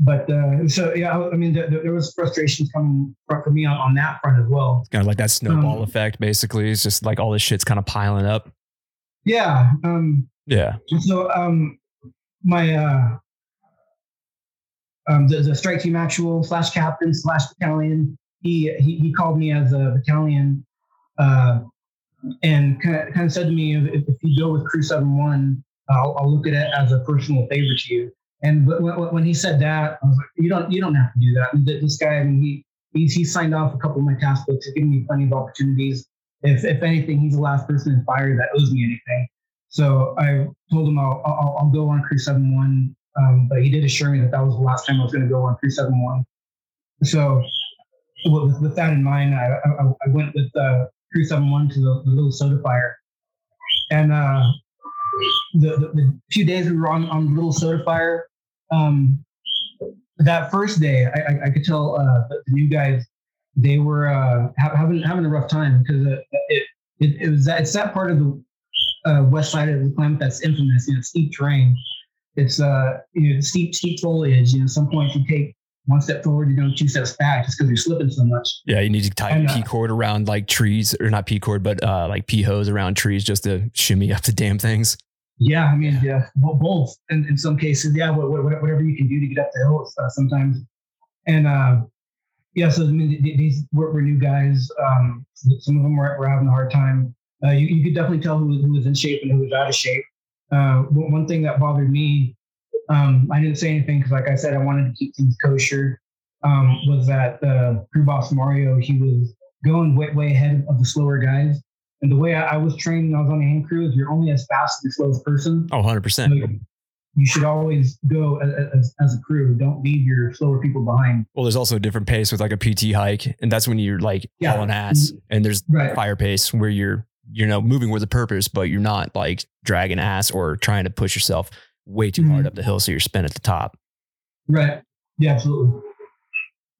But uh, so yeah, I mean, the, the, there was frustrations coming for me on, on, that front as well. It's kind of like that snowball um, effect, basically. It's just like all this shit's kind of piling up. Yeah, um, Yeah. So um, my uh, um, the, the strike team actual slash captain slash battalion, he, he he called me as a battalion, uh, and kind of kind of said to me, if, if you go with Crew Seven One, I'll, I'll look at it as a personal favor to you. And when, he said that, I was like, you don't you don't have to do that. This guy, I mean, he he's he signed off a couple of my task books, giving me plenty of opportunities. If if anything, he's the last person in fire that owes me anything. So I told him I'll, I'll, I'll go on Crew 71, um, but he did assure me that that was the last time I was going to go on Crew 71. So with, with that in mind, I, I, I went with uh, Crew 71 to the, the, little soda fire. And uh, the, the, the, few days we were on, on little soda fire, um, that first day, I, I, I could tell uh, the, new guys, they were uh, having having a rough time because it, it, it, it was that, it's that part of the uh, west side of the Klamath that's infamous. You know, steep terrain. It's uh, you know, steep steep foliage. You know, some points you take one step forward, you're going two steps back just because you're slipping so much. Yeah, you need to tie and, uh, P cord around like trees, or not P cord, but uh, like P hose around trees just to shimmy up the damn things. Yeah, I mean, yeah, well, both. And in some cases, yeah, whatever you can do to get up the hill uh, sometimes. And uh, yeah, so I mean, these were, were new guys. Um, some of them were, were having a hard time uh, you, you could definitely tell who, who was in shape and who was out of shape. Uh, one thing that bothered me, um, I didn't say anything because, like I said, I wanted to keep things kosher. Um, was that uh, crew boss Mario? He was going way, way ahead of the slower guys. And the way I, I was trained when I was on the hand crew is you're only as fast as the slowest person. Oh, 100%. So you should always go as, as, a crew. Don't leave your slower people behind. Well, there's also a different pace with like a PT hike, and that's when you're like yeah. hauling ass. And there's right. fire pace where you're you know, moving with a purpose, but you're not like dragging ass or trying to push yourself way too mm-hmm. hard up the hill so you're spin at the top. Right. Yeah, absolutely.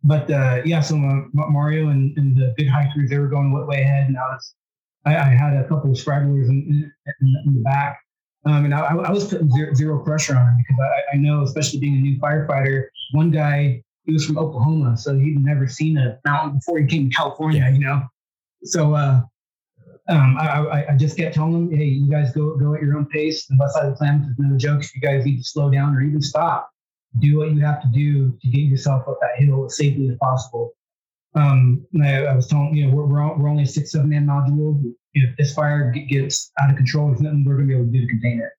But uh, yeah, so uh, Mario and, and, the big hikers, they were going way ahead, and I was, I, I had a couple of stragglers in, in, in the back, um, and I, I, was putting zero, zero, pressure on them because I, I know, especially being a new firefighter, one guy he was from Oklahoma, so he'd never seen a mountain before he came to California, you know. So uh, um, I, I, just kept telling them, hey, you guys go go at your own pace. The West Side of the Klamath is no joke. If you guys need to slow down or even stop, do what you have to do to get yourself up that hill as safely as possible. Um, I, I, was telling you know we're we're, we're only a six seven man module. If this fire gets out of control, there's nothing we're going to be able to do to contain it.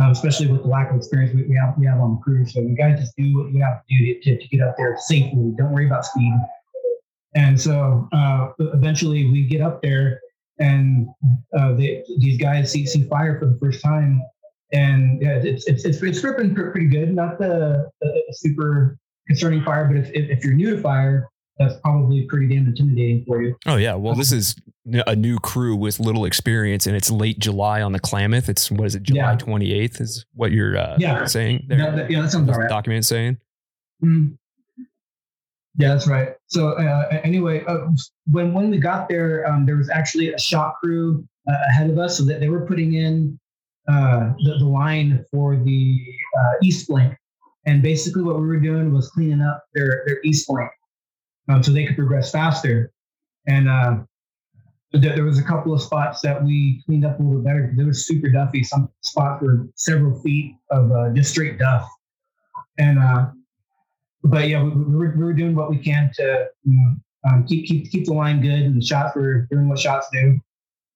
Um, especially with the lack of experience we, we have we have on the crew. So you guys just do what you have to do to, to get up there safely. Don't worry about speed. And so uh, eventually we get up there and uh, they, these guys see, see fire for the first time, and yeah, it's it's it's, it's ripping pretty good. Not the, the super concerning fire, but if, if you're new to fire, that's probably pretty damn intimidating for you. Oh yeah, well this is a new crew with little experience, and it's late July on the Klamath. It's what is it, July twenty yeah. eighth is what you're uh, yeah. saying there. Yeah, that, yeah, that sounds right. Document saying. Mm-hmm. Yeah, that's right. So uh, anyway, uh, when when we got there, um, there was actually a shot crew uh, ahead of us, so that they were putting in uh, the, the line for the uh, east flank, and basically what we were doing was cleaning up their their east flank, um, so they could progress faster. And uh, there, there was a couple of spots that we cleaned up a little bit better it was super duffy. Some spots were several feet of just straight duff, and but yeah, we, we, were, we were doing what we can to you know, um, keep keep keep the line good, and the shots were doing what shots do,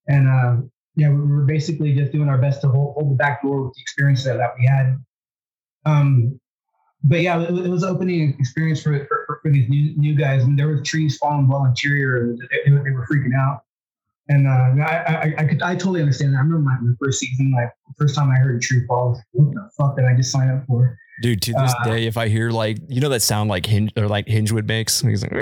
and um, yeah, we were basically just doing our best to hold, hold the back door with the experience that, that we had. Um, but yeah, it, it was opening experience for, for, for these new new guys, and there were trees falling well interior, and they, they, were freaking out. And uh, I, I, I, could, I totally understand that. I remember my, my first season, like first time I heard a tree fall, what the fuck did I just sign up for? Dude, to this uh, day, if I hear like you know that sound like hinge or like Hingewood makes, he's like,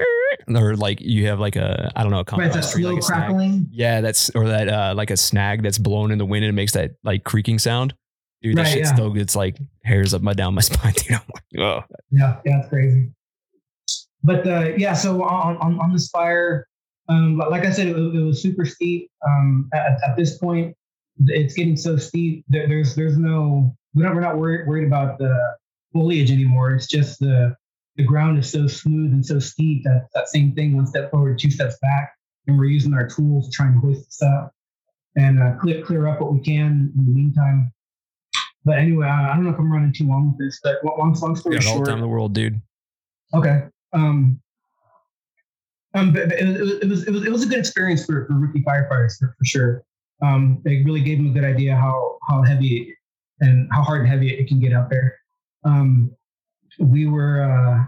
or like you have like a I don't know a right, that slow like crackling. Yeah, that's or that uh like a snag that's blown in the wind and it makes that like creaking sound. Dude, that right, shit yeah. still gets like hairs up my down my spine. You know, like, oh. Yeah, yeah, it's crazy. But uh, yeah, so on on, on this fire, um, like I said, it, it was super steep. Um, at, at, this point, it's getting so steep that there's there's no we're not we're not worried worried about the foliage anymore. It's just the the ground is so smooth and so steep that that same thing, one step forward, two steps back, and we're using our tools trying to hoist this up and uh, clear clear up what we can in the meantime. but anyway, I, I don't know if I'm running too long with this, but long, long story Yeah, the short. time in the world, dude. Okay. Um, um, but, it, was- it was it was a good experience for, for rookie firefighters for, for sure. Um, it really gave them a good idea how how heavy and how hard and heavy it can get out there. Um, we were uh,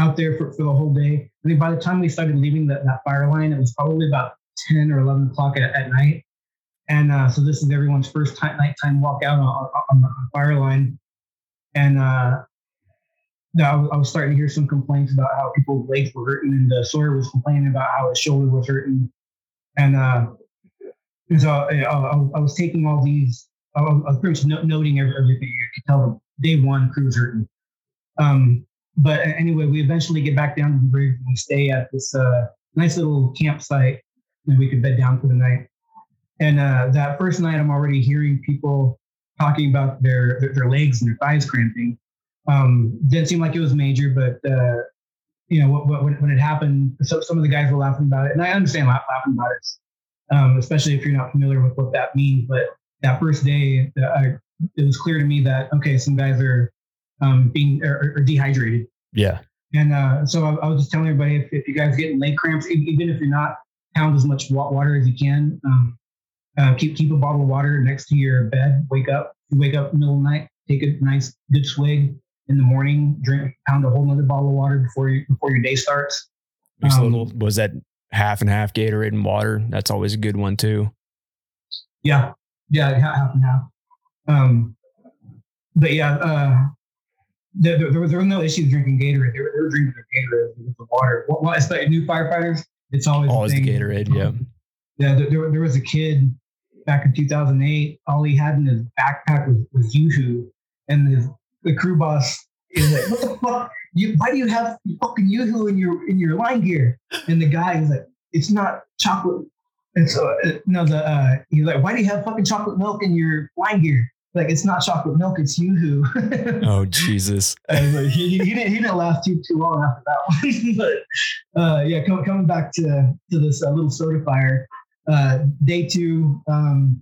out there for, for the whole day. I mean, by the time we started leaving that, that fire line, it was probably about ten or eleven o'clock at, at night. And uh, so this is everyone's first time, nighttime walk out on, on, on the fire line. And uh, yeah, I was, starting to hear some complaints about how people's legs were hurting, and uh, Sawyer was complaining about how his shoulder was hurting. And uh, so I, I was taking all these, I was, pretty much no- noting every- everything. You could tell the day one crew's hurting. Um, but anyway, we eventually get back down to the bridge and we stay at this uh, nice little campsite, and we could bed down for the night. And uh, that first night, I'm already hearing people talking about their, their legs and their thighs cramping. Um, didn't seem like it was major, but uh, you know, what, what, when, when it happened, so some of the guys were laughing about it, and I understand laugh, laughing about it, um, especially if you're not familiar with what that means. But that first day, uh, I, it was clear to me that okay, some guys are um, being are, are dehydrated, Yeah. and uh, so I, I was just telling everybody if, if you guys get leg cramps, even if you're not pound as much water as you can, um, uh, keep keep a bottle of water next to your bed. Wake up, wake up in the middle of the night, take a nice good swig in the morning. Drink pound a whole nother bottle of water before you before your day starts. Um, little, was that half and half Gatorade and water? That's always a good one too. Yeah, yeah, ha- half and half. Um, but yeah, uh, there, there, there was there was no issue drinking Gatorade. They were, they were drinking their Gatorade with the water. What, what, especially new firefighters, it's always Always the. Gatorade. Yeah. Yeah, there, there, there was a kid back in 2008. All he had in his backpack was, was Yoo-Hoo. And his, the crew boss is like, what the fuck? You, why do you have fucking Yoo-Hoo in your, in your line gear? And the guy is like, it's not chocolate. And so, uh, no, the, uh, he's like, why do you have fucking chocolate milk in your line gear? Like, it's not chocolate milk, it's Yoo-Hoo. Oh Jesus. And, like, he, he, didn't, he didn't last too too long after that one. but uh, yeah, com- coming back to to this uh, little soda fire, uh, day two, um,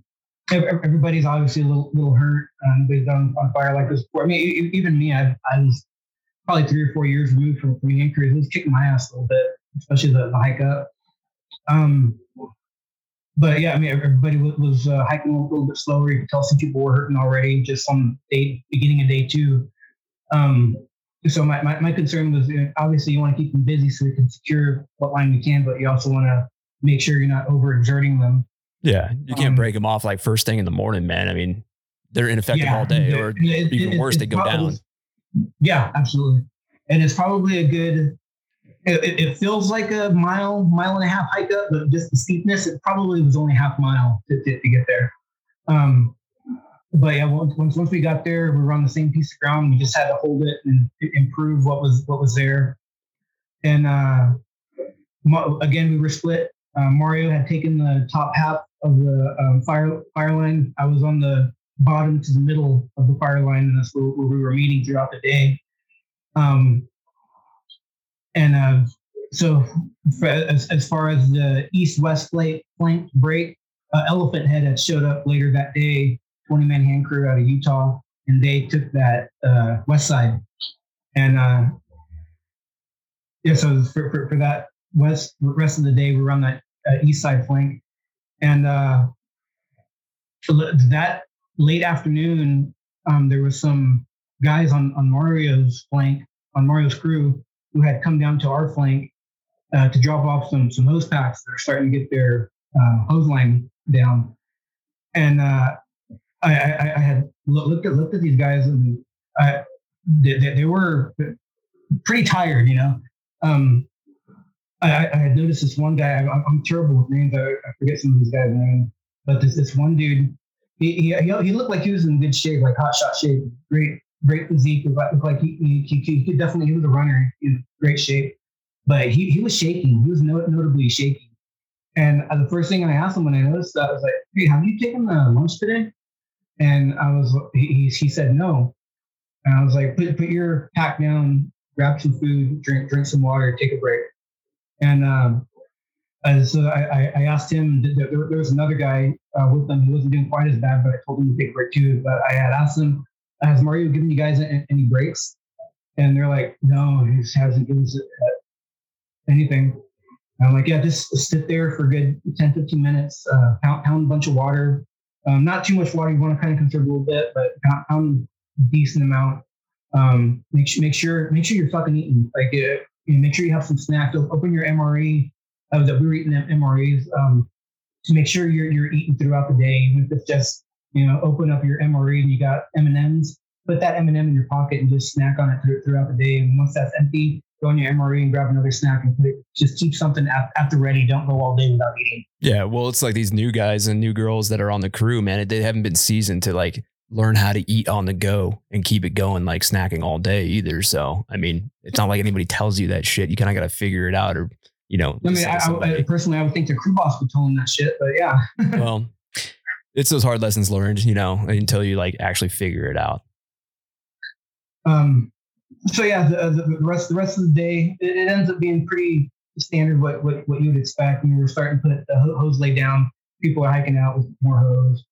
everybody's obviously a little little hurt. They've done on fire like this before. I mean, even me, I, I was probably three or four years removed from Indian crews. It was kicking my ass a little bit, especially the, the hike up. Um, but yeah, I mean, everybody was, was uh, hiking a little bit slower. You could tell some people were hurting already just on day beginning of day two. Um, so my, my, my concern was you know, obviously you want to keep them busy so we can secure what line you can, but you also want to make sure you're not overexerting them. Yeah. You can't Um, break them off like first thing in the morning, man. I mean, they're ineffective Yeah, all day, it- or it- even it- worse, they go probably- down. Yeah, absolutely. And it's probably a good. It, feels like a mile, mile and a half hike up, but just the steepness, it probably was only half a mile to, to, to get there. Um, but yeah, once, once once we got there, we were on the same piece of ground. We just had to hold it and improve what was what was there. And uh, again, we were split. Uh, Mario had taken the top half of the um, fire fire line. I was on the bottom to the middle of the fire line, and that's where, where we were meeting throughout the day. Um, and uh, so, for, as, as far as the east-west flank, flank break, uh, Elephant Head had showed up later that day, 20-man hand crew out of Utah, and they took that uh, west side. And uh, yeah, so for, for, for that west rest of the day, we were on that uh, east side flank, and uh, that late afternoon, um, there was some guys on on Mario's flank, on Mario's crew, who had come down to our flank uh, to drop off some some hose packs. They're starting to get their uh, hose line down, and uh, I, I, I had looked at looked at these guys, and I, they, they, were pretty tired, you know. Um, I, I noticed this one guy. I'm, I'm terrible with names. I, I forget some of these guys' names, but this this one dude, he, he he looked like he was in good shape, like hot shot shape, great great physique. Looked like, he, he, he, could definitely he was a runner, in great shape, but he, he was shaking. He was no, notably shaking. And uh, the first thing I asked him when I noticed that I was like, "Hey, have you taken uh, lunch today?" And I was he, he he said no, and I was like, "Put put your pack down, grab some food, drink drink some water, take a break." And um, and so I, I, asked him. There, there was another guy uh, with them who wasn't doing quite as bad, but I told him to take a break too. But I had asked him has Mario given you guys any breaks? And they're like, no, he hasn't given us uh, anything. And I'm like, yeah, just sit there for good 10, 15 minutes, uh, pound, pound a bunch of water. Um, not too much water. You want to kind of conserve a little bit, but pound, pound decent amount. Um, make sure, make sure, make sure you're fucking eating. Like, uh, you know, make sure you have some snacks. Open your MRE. Uh, that we were eating MREs. Um, to make sure you're you're eating throughout the day, even if it's just you know, open up your MRE and you got M and M's. Put that M and m in your pocket and just snack on it throughout the day. And once that's empty, go in your MRE and grab another snack and put it. Just keep something at, at the ready. Don't go all day without eating. Yeah, well, it's like these new guys and new girls that are on the crew, man. They haven't been seasoned to like learn how to eat on the go and keep it going like snacking all day either. So, I mean, it's not like anybody tells you that shit. You kind of got to figure it out or, you know. I mean, I, I, personally, I would think the crew boss would tell them that shit, but yeah. well, it's those hard lessons learned, you know, until you like actually figure it out. Um, so yeah, the, the, rest the rest of the day, it, it, ends up being pretty standard what what, what you would expect. We were starting to put the hose laid down. People are hiking out with more hose.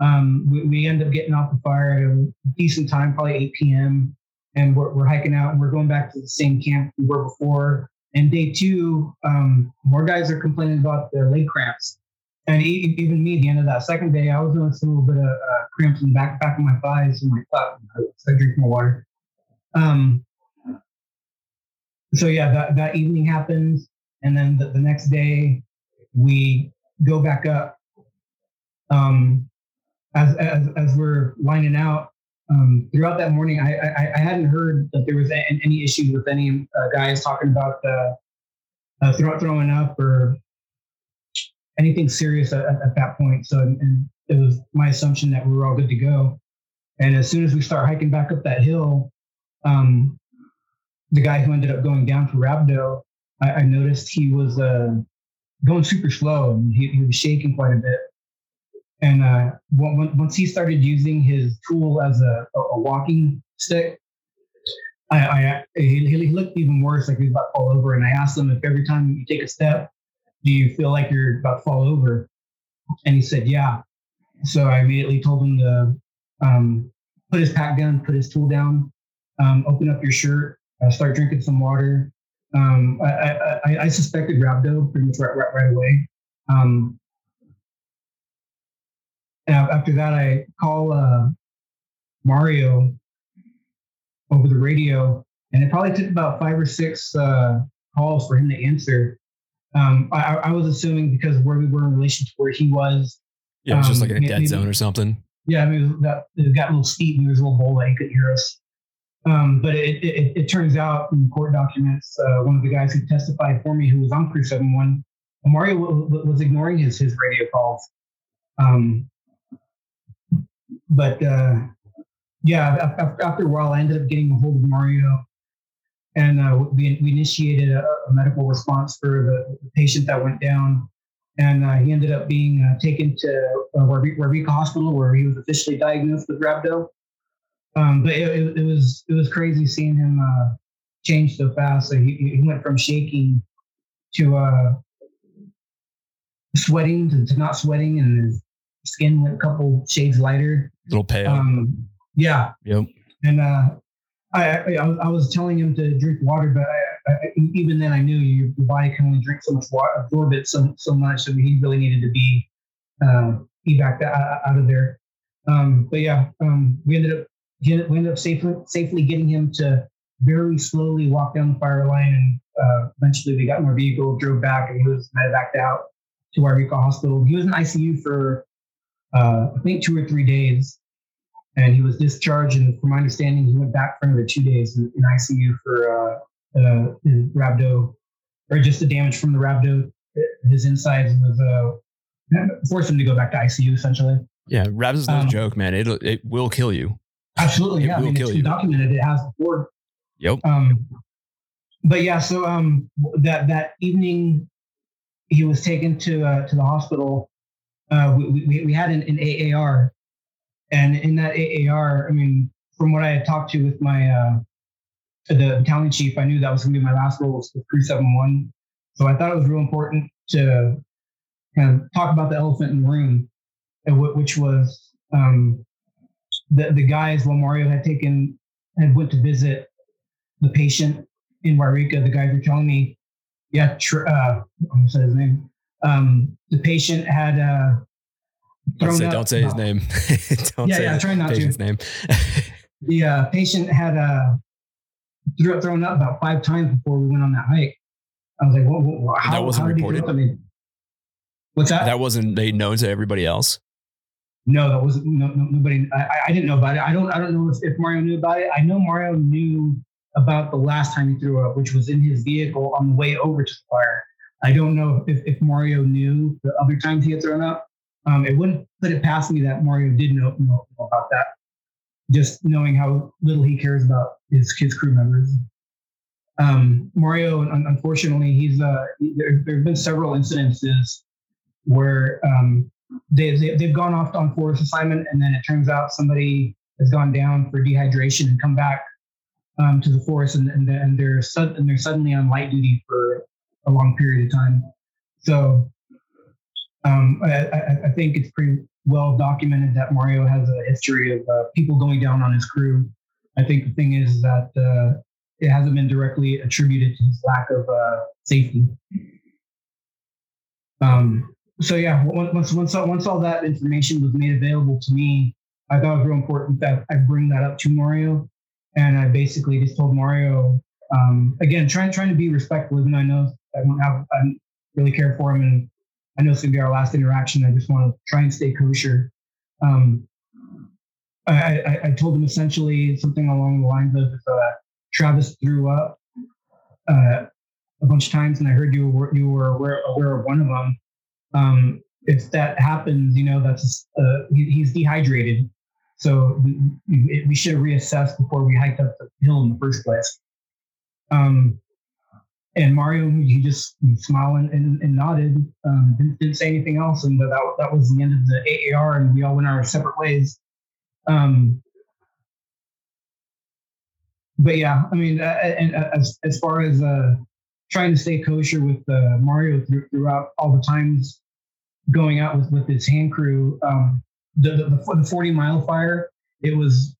Um, we, we end up getting off the fire at a decent time, probably 8 p.m. And we're, we're hiking out and we're going back to the same camp we were before. And day two, um, more guys are complaining about their leg cramps. And even me, at the end of that second day, I was doing a little bit of uh, cramps in the back, back of my thighs and butt. I drink more water. Um, so yeah, that, that evening happens. And then the, the next day we go back up. Um, as, as, as we're lining out, um, throughout that morning, I, I, I, hadn't heard that there was any, any issues with any uh, guys talking about uh, uh, throw, throwing up or anything serious at, at that point. So and it was my assumption that we were all good to go. And as soon as we start hiking back up that hill, um, the guy who ended up going down for Rhabdo, I, I noticed he was uh, going super slow and he, he, was shaking quite a bit. And uh, once he started using his tool as a, a walking stick, I, I he, he, looked even worse, like he was about to fall over. And I asked him if every time you take a step, do you feel like you're about to fall over? And he said, yeah. So I immediately told him to um, put his pack down, put his tool down, um, open up your shirt, uh, start drinking some water. Um, I, I, I, suspected rhabdo pretty much right, right, right away. Um, after that, I call uh, Mario over the radio, and it probably took about five or six uh, calls for him to answer. Um, I, I, was assuming because where we were in relation to where he was. Yeah, it was just like in a dead maybe, zone or something. Yeah, I mean, it, got, it got a little steep and there was a little bowl that he could hear us. Um, but it, it, it, turns out in court documents, uh, one of the guys who testified for me, who was on Crew 71, Mario was ignoring his, his radio calls. Um, but uh, yeah, after, a while, I ended up getting a hold of Mario, and uh, we, we initiated a, a, medical response for the, the, patient that went down. And uh, he ended up being uh, taken to uh, Yreka Hospital, where he was officially diagnosed with rhabdo. Um, but it, it, it, was it was crazy seeing him uh, change so fast. So he, he went from shaking to uh, sweating to, to, not sweating, and his skin went a couple shades lighter. A little pale. Um, yeah. Yep. And uh, I, I, I was telling him to drink water, but I, I, even then I knew your, body can only drink so much water, absorb it so so much. So he really needed to be uh, evac out of there. Um, but yeah, um, we ended up we ended up safely, safely getting him to very slowly walk down the fire line. And uh, eventually we got in our vehicle, drove back, and he was medevaced out to our Yreka Hospital. He was in ICU for, uh, I think, two or three days. And he was discharged. And from my understanding, he went back for another two days in, in ICU for uh, uh, rhabdo, or just the damage from the rhabdo. His insides was uh, forced him to go back to ICU essentially. Yeah, rhabdo's no um, joke, man. It it will kill you. Absolutely, yeah. I mean, it's been documented. It has before. Yep. Um, but yeah, so um, that that evening, he was taken to uh, to the hospital. Uh, we, we, we had an, an AAR, and in that AAR, I mean, from what I had talked to with my uh, the battalion chief, I knew that was going to be my last role with 371. So I thought it was real important to kind of talk about the elephant in the room, which was um, the, the guys, while Mario had taken, had went to visit the patient in Yreka, the guys were telling me, yeah, tr- uh, I'm say his name. Um, the patient had uh, don't say, don't say his name. don't yeah, say yeah, trying not patient's to. name. the uh, patient had uh, thrown up about five times before we went on that hike. I was like, well, well how, that wasn't reported. What's that? That wasn't made known to everybody else. No, that wasn't no, no, nobody. I, I didn't know about it. I don't. I don't know if, if Mario knew about it. I know Mario knew about the last time he threw up, which was in his vehicle on the way over to the fire. I don't know if, if Mario knew the other times he had thrown up. Um, it wouldn't put it past me that Mario did know, know about that. Just knowing how little he cares about his his crew members. Um, Mario, unfortunately, he's uh, there. There have been several incidences where um, they, they they've gone off on forest assignment, and then it turns out somebody has gone down for dehydration and come back um, to the forest, and and, and they're and they're suddenly on light duty for a long period of time. So um, I, I, I, think it's pretty well documented that Mario has a history of uh, people going down on his crew. I think the thing is that uh, it hasn't been directly attributed to his lack of uh, safety. Um, so yeah, once once once all that information was made available to me, I thought it was real important that I bring that up to Mario, and I basically just told Mario um, again, trying trying to be respectful, even though I know I don't have I don't really care for him, and I know it's gonna be our last interaction. I just want to try and stay kosher. Um, I, I, I, told him essentially something along the lines of uh, Travis threw up uh, a bunch of times, and I heard you were you were aware, aware of one of them. Um, if that happens, you know that's uh, he, he's dehydrated, so we, we should reassess before we hiked up the hill in the first place. Um, and Mario, he just smiled and, and nodded, um, didn't, didn't, say anything else, and that that was the end of the AAR, and we all went our separate ways. Um, but yeah, I mean, uh, and uh, as as far as uh, trying to stay kosher with uh, Mario throughout all the times going out with with his hand crew, um, the, the the forty mile fire, it was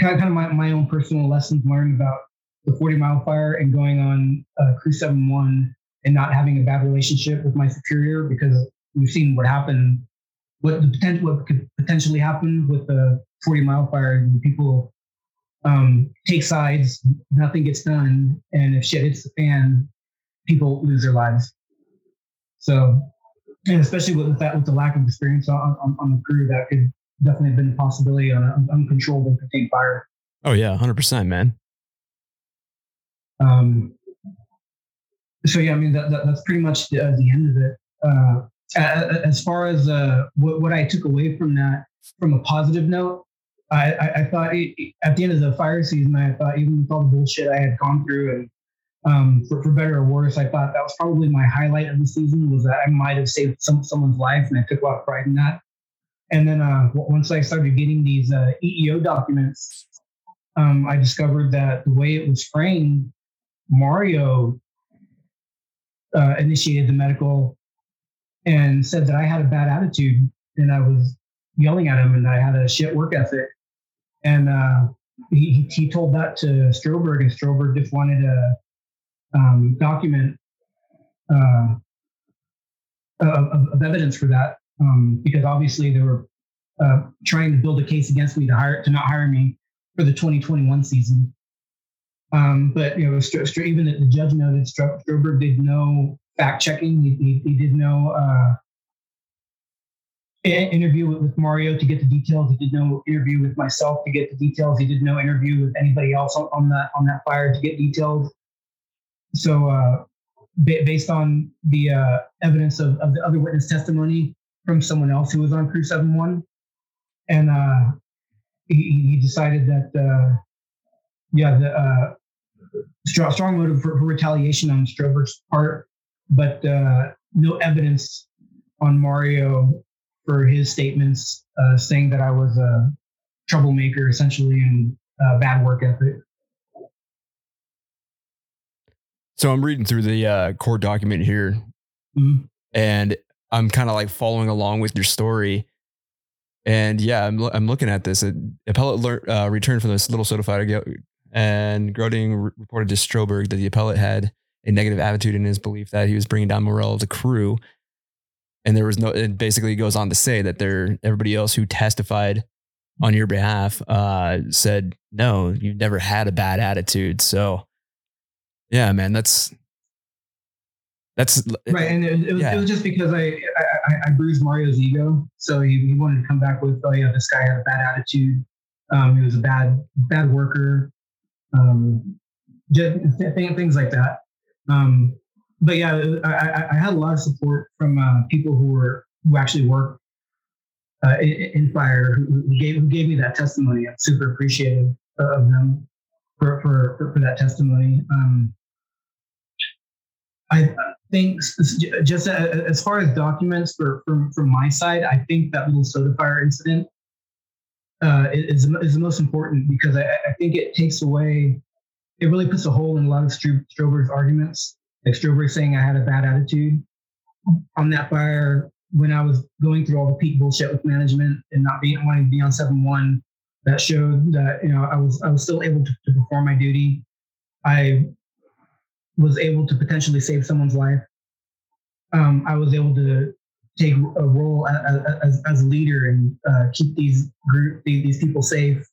kind of, kind of my, my own personal lessons learned about the 40 mile fire and going on uh, crew 7-1 and not having a bad relationship with my superior because we've seen what happened what the potential what could potentially happen with the 40 mile fire and people um, take sides nothing gets done and if shit hits the fan people lose their lives so and especially with that with the lack of experience on, on, on the crew that could definitely have been a possibility on an uncontrollable contained fire. Oh yeah, hundred percent, man. Um. So yeah, I mean that, that that's pretty much the, uh, the end of it. Uh, as far as uh, what what I took away from that, from a positive note, I I, I thought it, at the end of the fire season, I thought even with all the bullshit I had gone through and um, for, for better or worse, I thought that was probably my highlight of the season was that I might have saved some someone's life, and I took a lot of pride in that. And then uh, once I started getting these uh, EEO documents, um, I discovered that the way it was framed, Mario uh, initiated the medical and said that I had a bad attitude and I was yelling at him and I had a shit work ethic. And uh, he, he told that to Stroberg, and Stroberg just wanted a um, document uh, of, of, evidence for that um, because obviously they were uh, trying to build a case against me to hire to not hire me for the 2021 season. Um, but you know, even the judge noted Stro- Stroberg did no fact checking. He, he, he, did no uh, interview with, with, Mario to get the details. He did no interview with myself to get the details. He did no interview with anybody else on, on that on that fire to get details. So, uh, based on the uh, evidence of, of the other witness testimony, from someone else who was on Crew 7-1. And uh, he, he, decided that, uh, yeah, the uh, strong, strong motive for, for, retaliation on Stroberg's part, but uh, no evidence on Mario for his statements uh, saying that I was a troublemaker, essentially, and bad work ethic. So I'm reading through the uh, court document here, mm-hmm. and I'm kind of like following along with your story. And yeah, I'm, I'm looking at this. Uh, appellate lear- uh, returned from this little soda fighter, and Groding re- reported to Stroberg that the appellate had a negative attitude in his belief that he was bringing down morale of the crew. And there was no. It basically goes on to say that there, everybody else who testified on your behalf uh, said, "No, you've never had a bad attitude." So, yeah, man, that's that's right, and it, it, was, yeah. it was just because I, I I bruised Mario's ego, so he, he wanted to come back with, oh yeah, this guy had a bad attitude. Um, he was a bad bad worker. Um, just th- things like that. Um, but yeah, I, I, had a lot of support from uh, people who were who actually work uh, in, in, fire who, gave who gave me that testimony. I'm super appreciative of them for for for, for that testimony. Um, I think just as far as documents for from from my side, I think that little soda fire incident uh, is is the most important because I, I think it takes away. It really puts a hole in a lot of Stroberg's arguments. Like Stroberg saying I had a bad attitude on that fire when I was going through all the peak bullshit with management and not being wanting to be on seven one. That showed that you know I was I was still able to, to perform my duty. I was able to potentially save someone's life. Um, I was able to take a role as, as, a leader and uh, keep these group these people safe.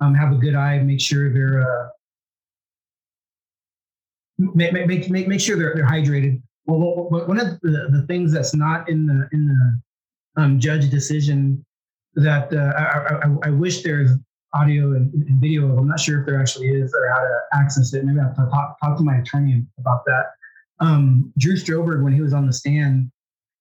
Um, have a good eye, make sure they're uh, make, make, make, make sure they're, they're hydrated. Well, one of the, the things that's not in the in the um, judge decision that uh, I, I, I, wish there's audio and, and, video of. I'm not sure if there actually is or how to access it. Maybe I have to talk, talk to my attorney about that. Um, Drew Stroberg, when he was on the stand,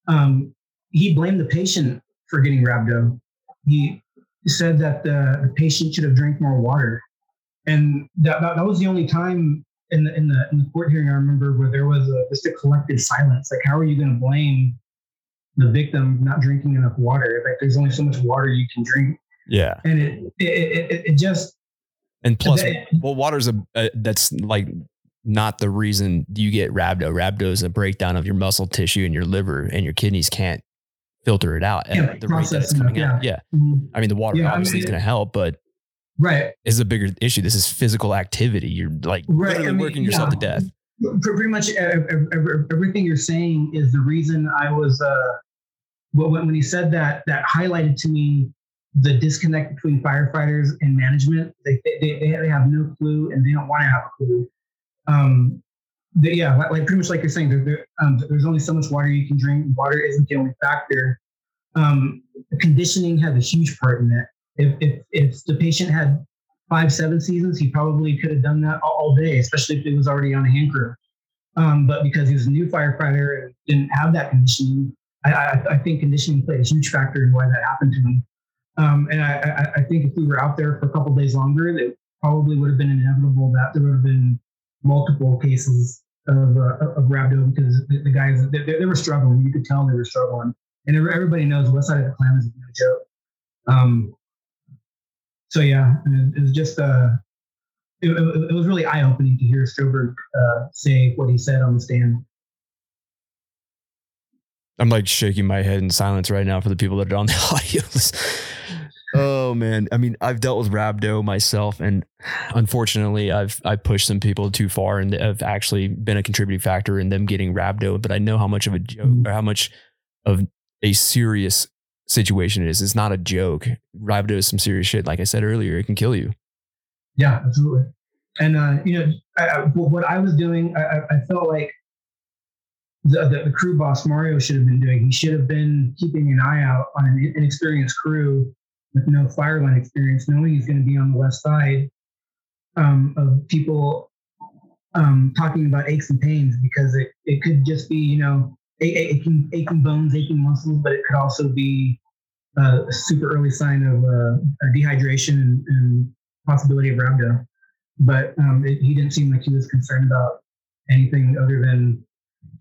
um, he blamed the patient for getting rhabdo. He said that the, the patient should have drank more water, and that, that, that was the only time in the in the in the court hearing I remember where there was a, just a collective silence. Like, how are you going to blame the victim not drinking enough water? Like, there's only so much water you can drink yeah. And it it, it, it just and plus, well, water's a, a that's like not the reason you get rhabdo. Rhabdo is a breakdown of your muscle tissue and your liver, and your kidneys can't filter it out yeah, the rate that it's coming out. Yeah. Mm-hmm. I mean, the water yeah, obviously I mean, is going to help, but right is a bigger issue. This is physical activity. You're like right. literally I mean, working yourself yeah. to death. Pretty much everything you're saying is the reason I was. uh when, when he said that, that highlighted to me the disconnect between firefighters and management. They, they, they, they have no clue and they don't want to have a clue. Um, they, yeah, like, like, pretty much like you're saying, there, there, um, there's only so much water you can drink. Water isn't the only factor. Um, conditioning has a huge part in that. If, if, if the patient had five, seven seasons, he probably could have done that all, all day, especially if he was already on a hand crew. Um, but because he was a new firefighter and didn't have that conditioning, I, I, I, think conditioning played a huge factor in why that happened to him. Um, and I, I, think if we were out there for a couple days longer, it probably would have been inevitable that there would have been multiple cases of, uh, of rhabdo because the, the guys they, they, were struggling. You could tell they were struggling, and everybody knows West Side of the Clam is no joke. Um, so yeah, it, it was just uh, it, it, was really eye opening to hear Stroberg uh, say what he said on the stand. I'm like shaking my head in silence right now for the people that are on the audio. Oh man, I mean, I've dealt with rhabdo myself, and unfortunately, I've I pushed some people too far, and have actually been a contributing factor in them getting rhabdo. But I know how much of a joke, mm-hmm. or how much of a serious situation it is. It's not a joke. Rhabdo is some serious shit. Like I said earlier, it can kill you. Yeah, absolutely. And uh, you know, I, I, what I was doing, I, I felt like the, the, the, crew boss Mario should have been doing. He should have been keeping an eye out on an inexperienced crew with no fireline experience, knowing he's going to be on the west side um, of people um, talking about aches and pains because it, it could just be, you know, aching, aching bones, aching muscles, but it could also be uh, a super early sign of uh, dehydration and, and, possibility of rhabdo. But um, it, he didn't seem like he was concerned about anything other than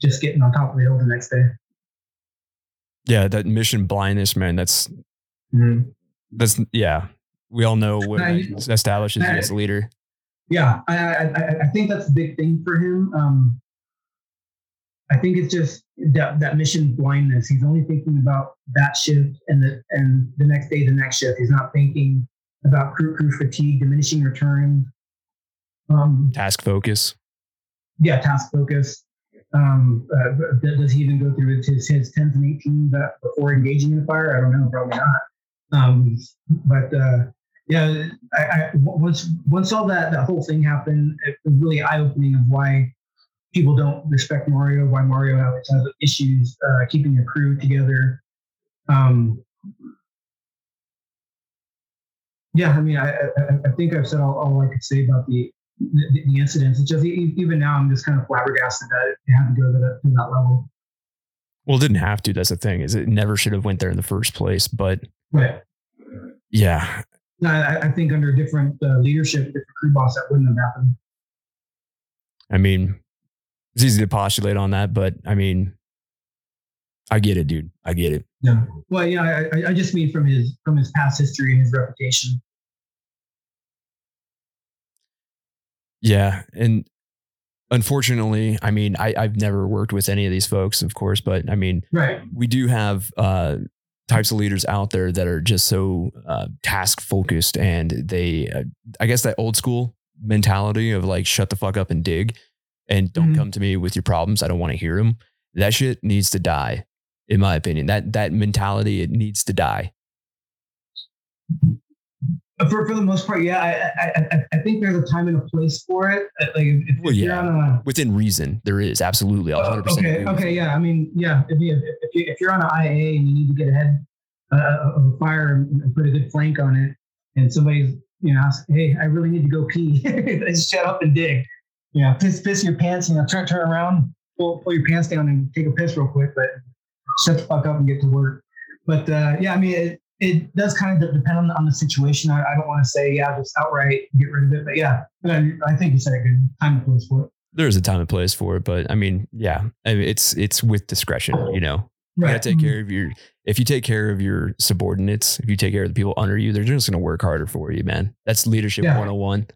just getting on top of the hill the next day. Yeah, that mission blindness, man. That's mm-hmm. That's yeah. We all know what I, establishes I, as a leader. Yeah, I, I, I think that's a big thing for him. Um, I think it's just that, that mission blindness. He's only thinking about that shift and the and the next day, the next shift. He's not thinking about crew crew fatigue, diminishing returns. Um, task focus. Yeah, task focus. Um, uh, does he even go through his his tens and eighteens before engaging in the fire? I don't know, probably not. Um, but uh, yeah, I, I, once once all that that whole thing happened, it was really eye opening of why people don't respect Mario, why Mario always has issues uh, keeping a crew together. Um, yeah, I mean, I, I, I think I've said all, all, I could say about the, the, the incidents. It's just even now, I'm just kind of flabbergasted that it had to go to that, to that level. Well, didn't have to. That's the thing is, it never should have went there in the first place. But right. yeah, I, I think under different uh, leadership, different crew boss, that wouldn't have happened. I mean, it's easy to postulate on that, but I mean, I get it, dude. I get it. Yeah. Well, yeah, I, I just mean from his from his past history and his reputation. Yeah, and unfortunately, I mean, I, I've never worked with any of these folks, of course, but I mean, right. we do have uh, types of leaders out there that are just so uh, task focused and they uh, i guess that old school mentality of like shut the fuck up and dig and don't mm-hmm. come to me with your problems. I don't want to hear them that shit needs to die in my opinion. That that mentality it needs to die for, for the most part, yeah, I, I I think there's a time and a place for it. Uh, like if, well, yeah, a, within reason, there is absolutely 100. percent Okay, okay, yeah. I mean, yeah, if you if, you, if you're on an IA and you need to get ahead uh, of a fire and put a good flank on it, and somebody's you know, ask, hey, I really need to go pee. Just shut up and dig. You know, piss piss your pants. You know, turn turn around, pull pull your pants down, and take a piss real quick. But shut the fuck up and get to work. But uh, yeah, I mean, it, it does kind of depend on, on the situation. I, I don't want to say, yeah, just outright get rid of it. But yeah, I think you said a good time and place for it. There's a time and place for it, but I mean, yeah, I mean, it's it's with discretion. You know, you gotta take care of your. If you take care of your subordinates, if you take care of the people under you, they're just gonna work harder for you, man. That's leadership yeah. 101.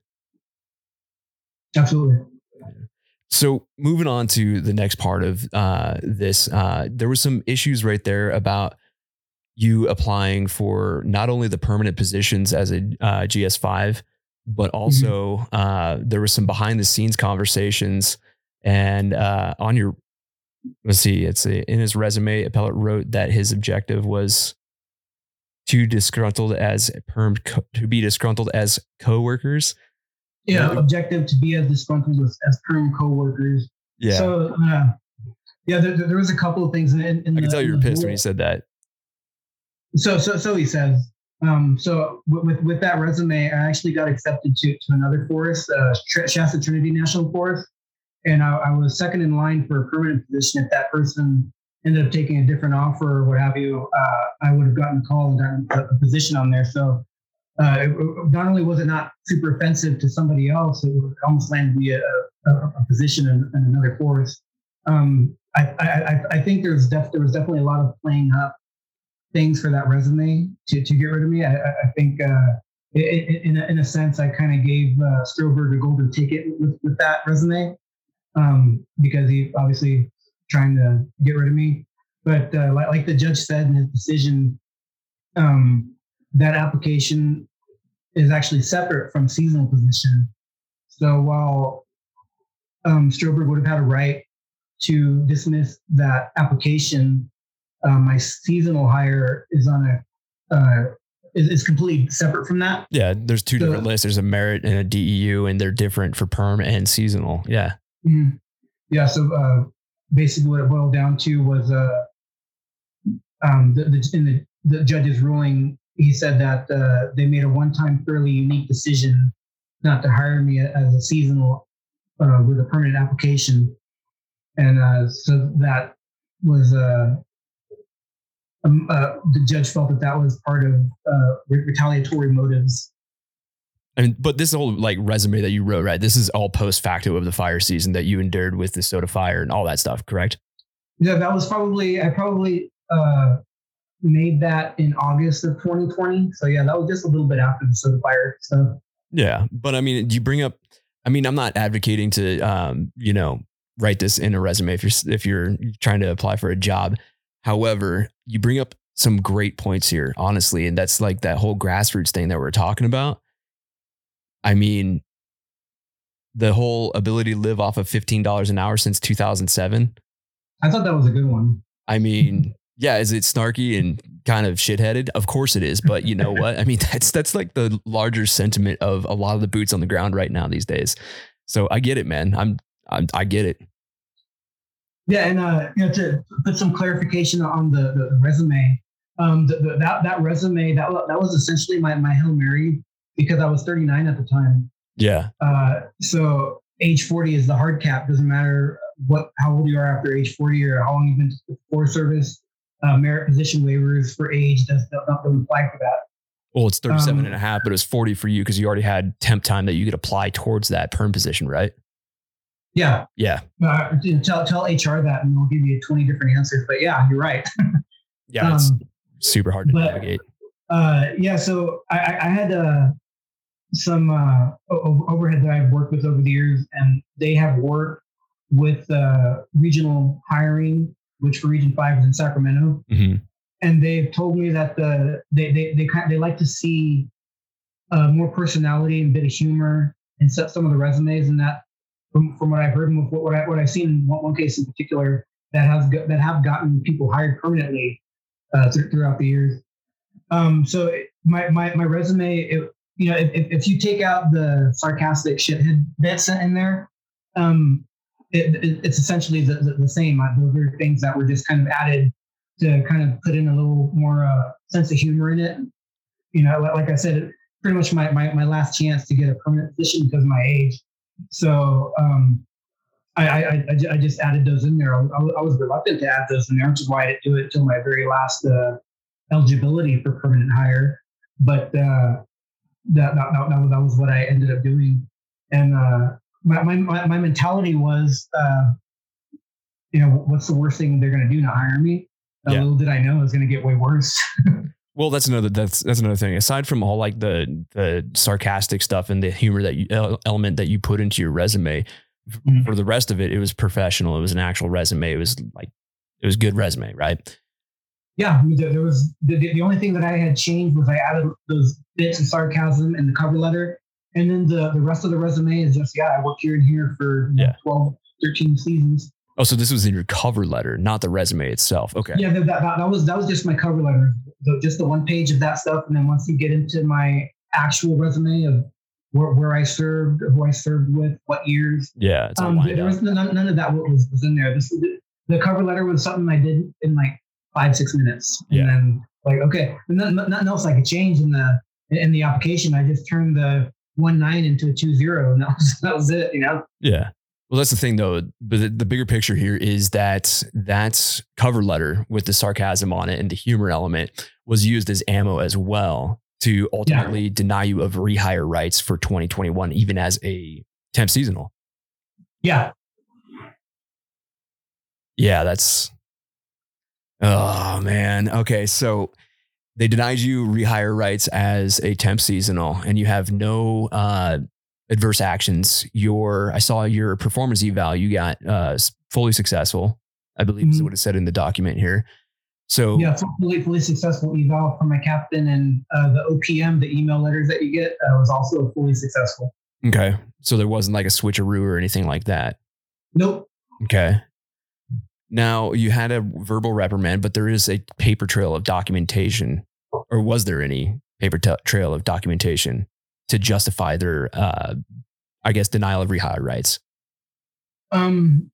Absolutely. So moving on to the next part of uh, this, uh, there was some issues right there about you applying for not only the permanent positions as a uh, GS5, but mm-hmm. also mm-hmm. uh, there was some behind the scenes conversations. And uh, on your, let's see, it's a, in his resume, Appellate wrote that his objective was to disgruntled as perm co- to be disgruntled as coworkers. Yeah, uh, objective to be as disgruntled as, as perm coworkers. Yeah. So uh, yeah, there, there was a couple of things in, in I can tell you were pissed when you said that. So, so, so he says. Um, so with, with that resume, I actually got accepted to, to another forest, uh, Shasta Trinity National Forest. And I, I, was second in line for a permanent position. If that person ended up taking a different offer or what have you, uh, I would have gotten a call and gotten a, a position on there. So uh, it, not only was it not super offensive to somebody else, it almost landed me a, a, a position in, in, another forest. Um, I, I, I, think there's def- there was definitely a lot of playing up things for that resume to, to get rid of me. I, I think uh, in, a, in a sense, I kind of gave uh, Stroberg a golden ticket with, with that resume um, because he obviously trying to get rid of me. But uh, like, like, the judge said in his decision, um, that application is actually separate from seasonal position. So while um, Stroberg would have had a right to dismiss that application uh, my seasonal hire is on a uh, is, is completely separate from that. Yeah, there's two so, different lists. There's a merit and a DEU, and they're different for perm and seasonal. Yeah. Mm-hmm. Yeah. So uh, basically, what it boiled down to was uh, um, the, the, in the, the judge's ruling, he said that uh, they made a one-time, fairly unique decision not to hire me as a seasonal uh, with a permanent application, and uh, so that was uh, um, uh, the judge felt that that was part of uh, retaliatory motives. I mean, but this whole like resume that you wrote, right? This is all post facto of the fire season that you endured with the soda fire and all that stuff, correct? Yeah, that was probably I probably uh, made that in August of 2020. So yeah, that was just a little bit after the soda fire stuff. Yeah, but I mean, do you bring up? I mean, I'm not advocating to, um, you know, write this in a resume if you're if you're trying to apply for a job. However, you bring up some great points here, honestly, and that's like that whole grassroots thing that we're talking about. I mean, the whole ability to live off of $15 an hour since 2007. I thought that was a good one. I mean, yeah, is it snarky and kind of shitheaded? Of course it is, but you know what? I mean, that's that's like the larger sentiment of a lot of the boots on the ground right now these days. So I get it, man. I'm, I'm I get it. Yeah, and uh, you know, to put some clarification on the, the resume, um, the, the, that that resume that that was essentially my my hail mary because I was 39 at the time. Yeah. Uh, so age 40 is the hard cap. Doesn't matter what how old you are after age 40 or how long you've been before service. Uh, merit position waivers for age does not apply for that. Well, it's 37 um, and a half, but it's 40 for you because you already had temp time that you could apply towards that perm position, right? Yeah. Yeah. Uh, tell, tell HR that and they'll give you 20 different answers. But yeah, you're right. yeah. It's um, super hard to but, navigate. Uh, yeah. So I, I had uh, some uh, overhead that I've worked with over the years, and they have worked with uh, regional hiring which for Region Five is in Sacramento. Mm-hmm. And they've told me that the they they they kind they like to see uh, more personality and a bit of humor in some of the resumes, and that from, from what I've heard and what, I what I've seen in one, one case in particular that has that have gotten people hired permanently uh, th- throughout the years. Um, so my my my resume, it, you know, if, if you take out the sarcastic shithead bits in there, um, it, it, it's essentially the, the, the same. Uh, those are things that were just kind of added to kind of put in a little more uh, sense of humor in it. You know, like I said, pretty much my, my, my last chance to get a permanent position because of my age. So um, I, I, I, just added those in there. I, I, was reluctant to add those in there, which is why I didn't do it until my very last uh, eligibility for permanent hire. But uh, that, that, that, that was what I ended up doing. And uh, my, my, my mentality was, uh, you know, what's the worst thing they're going to do? Not hire me. Yeah. Little did I know it was going to get way worse. well, that's another that's that's another thing. Aside from all like the the sarcastic stuff and the humor that you element that you put into your resume, mm-hmm. for the rest of it, it was professional. It was an actual resume. It was like it was good resume, right? Yeah, there was the, the only thing that I had changed was I added those bits of sarcasm in the cover letter and then the, the rest of the resume is just, yeah, I worked here and here for yeah. 12, 13 seasons. Oh, so this was in your cover letter, not the resume itself. Okay. Yeah, that, that, that was that was just my cover letter, so just the one page of that stuff, and then once you get into my actual resume of where, where I served, who I served with, what years. Yeah, um, there was none, none, of that was, was in there. This the cover letter was something I did in like five six minutes, and yeah. then like okay, nothing, nothing else I could change in the in the application. I just turned the one nine into a two zero, and that was that was it. You know. Yeah. Well, that's the thing, though. But the, the bigger picture here is that that cover letter with the sarcasm on it and the humor element was used as ammo as well to ultimately yeah. deny you of rehire rights for 2021, even as a temp seasonal. Yeah. Yeah, that's. Oh man. Okay, so they denied you rehire rights as a temp seasonal and you have no uh, adverse actions. Your I saw your performance eval, you got uh, fully successful. I believe mm-hmm. is what it said in the document here. So yeah, fully fully successful eval from my captain and uh, the OPM, the email letters that you get uh, was also fully successful. Okay, so there wasn't like a switcheroo or anything like that. Nope. Okay. Now, you had a verbal reprimand, but there is a paper trail of documentation, or was there any paper t- trail of documentation to justify their, uh, I guess, denial of rehire rights? Um,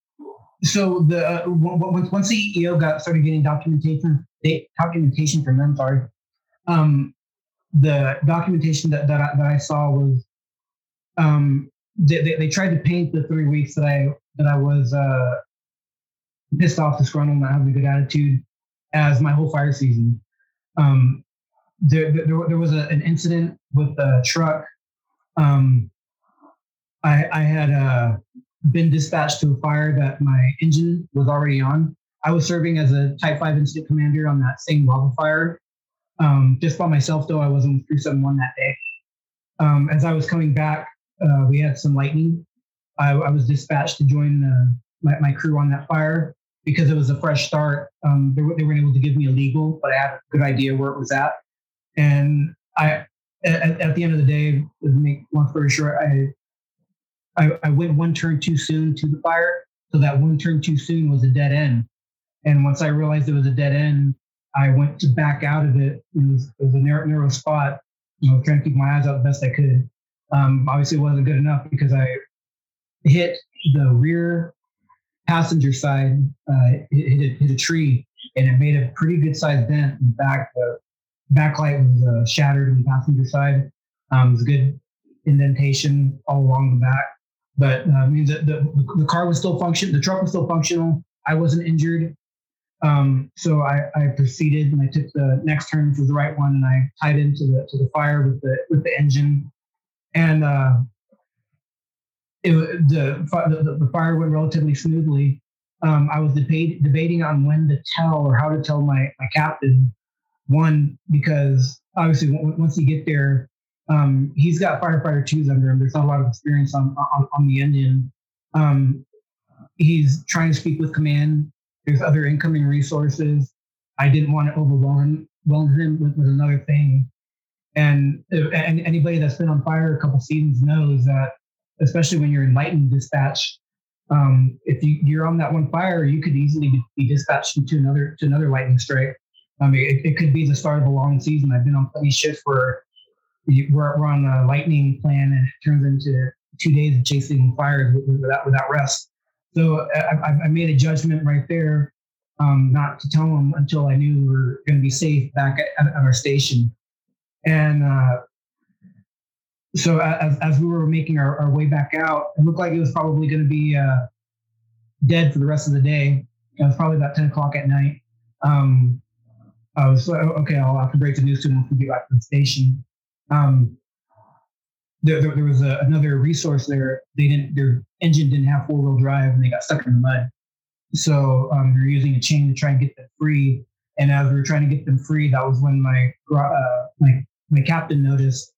so the uh, once the EEO got started getting documentation documentation from them, sorry, um, the documentation that that I, that I saw was um, they, they, they tried to paint the three weeks that I that I was uh, pissed off, disgruntled, not having a good attitude as my whole fire season. Um, there, there, there was a, an incident with a truck. Um, I, I had uh, been dispatched to a fire that my engine was already on. I was serving as a Type 5 incident commander on that same wildfire. Um, just by myself, though, I wasn't with 371 that day. Um, as I was coming back, uh, we had some lightning. I, I was dispatched to join the my, my crew on that fire because it was a fresh start. Um, they, they weren't able to give me a legal, but I had a good idea where it was at. And I, at, at the end of the day, to make long story short, I, I, I went one turn too soon to the fire. So that one turn too soon was a dead end. And once I realized it was a dead end, I went to back out of it. It was, it was a narrow, narrow spot. You know, trying to keep my eyes out the best I could. Um, obviously, it wasn't good enough because I hit the rear passenger side, uh, hit, hit, hit, a tree, and it made a pretty good sized dent. In the backlight was uh, shattered on the passenger side. Um, was good indentation all along the back, but uh, means that the, the car was still functional. The truck was still functional. I wasn't injured. Um, so I, I, proceeded and I took the next turn, which was the right one, and I tied into the to the fire with the with the engine, and uh, it, the, the, the fire went relatively smoothly. Um, I was debate, debating on when to tell or how to tell my my captain. One because obviously w- once you get there, um, he's got firefighter twos under him. There's not a lot of experience on on, on the engine. Um, he's trying to speak with command there's other incoming resources. I didn't want to overwhelm him with, with another thing. And, and anybody that's been on fire a couple seasons knows that, especially when you're in lightning dispatch, um, if you, you're on that one fire, you could easily be dispatched to another to another lightning strike. I mean, it, it could be the start of a long season. I've been on plenty shifts where we're, we're on a lightning plan and it turns into two days of chasing fires without without rest. So I, I made a judgment right there, um, not to tell them until I knew we were going to be safe back at, at our station. And uh, so as, as we were making our, our, way back out, it looked like it was probably going to be uh, dead for the rest of the day. It was probably about 10 o'clock at night. Um, I was like, okay, I'll have to break the news to them once we get back to the station. Um, there, there, there was a, another resource there. They didn't, their engine didn't have four wheel drive and they got stuck in the mud. So um, we were using a chain to try and get them free. And as we were trying to get them free, that was when my uh, my my captain noticed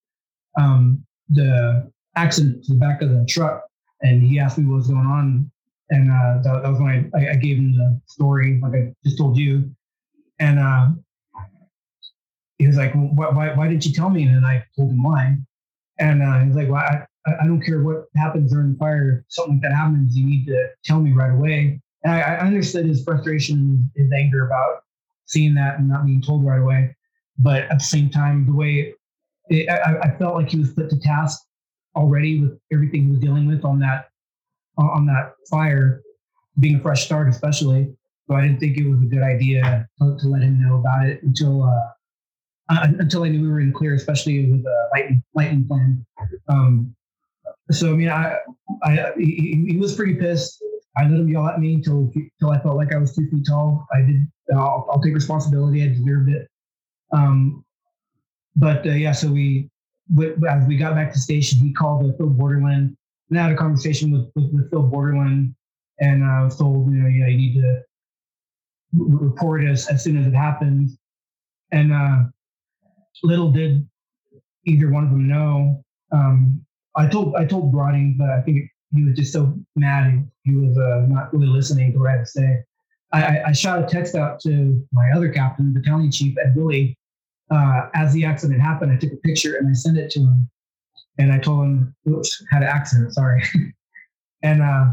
um, the accident to the back of the truck, and he asked me what was going on. And uh, that, that, was when I, I, gave him the story, like I just told you. And uh, he was like, well, why, why, why did you tell me? And I told him why. And uh, he's like, well, I, I don't care what happens during the fire. If something like that happens, you need to tell me right away. And I, I understood his frustration, his anger about seeing that and not being told right away. But at the same time, the way it, I, I, felt like he was put to task already with everything he was dealing with on that on that fire, being a fresh start, especially. So I didn't think it was a good idea to, to let him know about it until uh, uh, until I knew we were in clear, especially with the lightning, lightning plan. Um, so I mean, I, I he, he, was pretty pissed. I let him yell at me until until I felt like I was two feet tall. I did. I'll, I'll take responsibility. I deserved it. Um, but uh, yeah, so we as we got back to station, he called uh, Phil Borderland and I had a conversation with, with, with Phil Borderland, and I was told, you know, yeah, you need to report as, as soon as it happens. And uh, little did either one of them know. Um, I told I told Ronnie, but I think he was just so mad he, was uh, not really listening to what I had to say. I, I, shot a text out to my other captain, battalion chief Ed Willie. Uh, as the accident happened, I took a picture and I sent it to him. And I told him, oops, had an accident, sorry. and uh,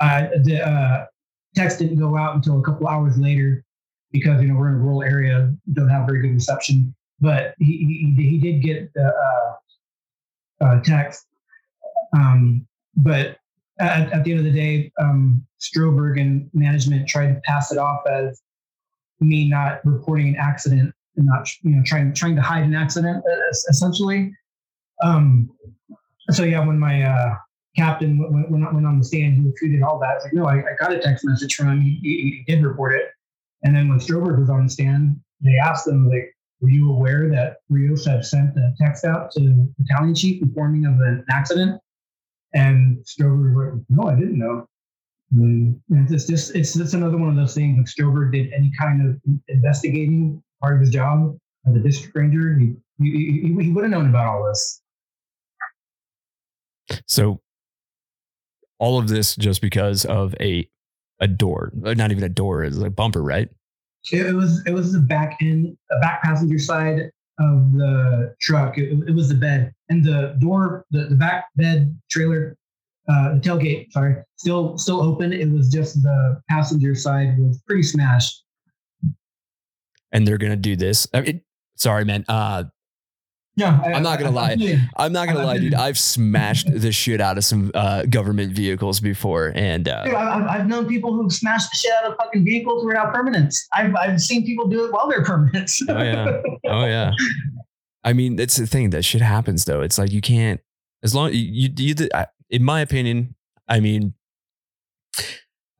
I, the uh, text didn't go out until a couple hours later because, you know, we're in a rural area, don't have very good reception but he he, he did get the uh, uh, text. Um, but at, at, the end of the day, um, Stroberg and management tried to pass it off as me not reporting an accident and not you know trying trying to hide an accident essentially. Um, so yeah, when my uh, captain went, went, went on the stand, he refuted all that. It's like, no, I, I, got a text message from him. He, he, he, did report it. And then when Stroberg was on the stand, they asked him like, were you aware that Rios had sent a text out to the battalion chief informing of an accident? And Stroberg was like, no, I didn't know. Mm, and it's just it's just another one of those things. If Stroberg did any kind of investigating part of his job as a district ranger, he, he, he would have known about all this. So All of this just because of a a door, not even a door, is a bumper, right? It, was it was the back end, the back passenger side of the truck. It, it was the bed and the door, the, the back bed trailer, uh, the tailgate. Sorry, still still open. It was just the passenger side was pretty smashed. And they're gonna do this. I mean, sorry, man. Uh, Yeah, I, I'm not gonna lie. I'm not gonna lie, dude. I've smashed the shit out of some uh, government vehicles before, and uh, Dude, I- I've, I've known people who've smashed the shit out of fucking vehicles who are now permanents. I've, I've seen people do it while they're permanents. Oh, yeah. oh yeah. I mean, that's the thing. That shit happens though. It's like you can't, as long you, you, you I- in my opinion, I mean,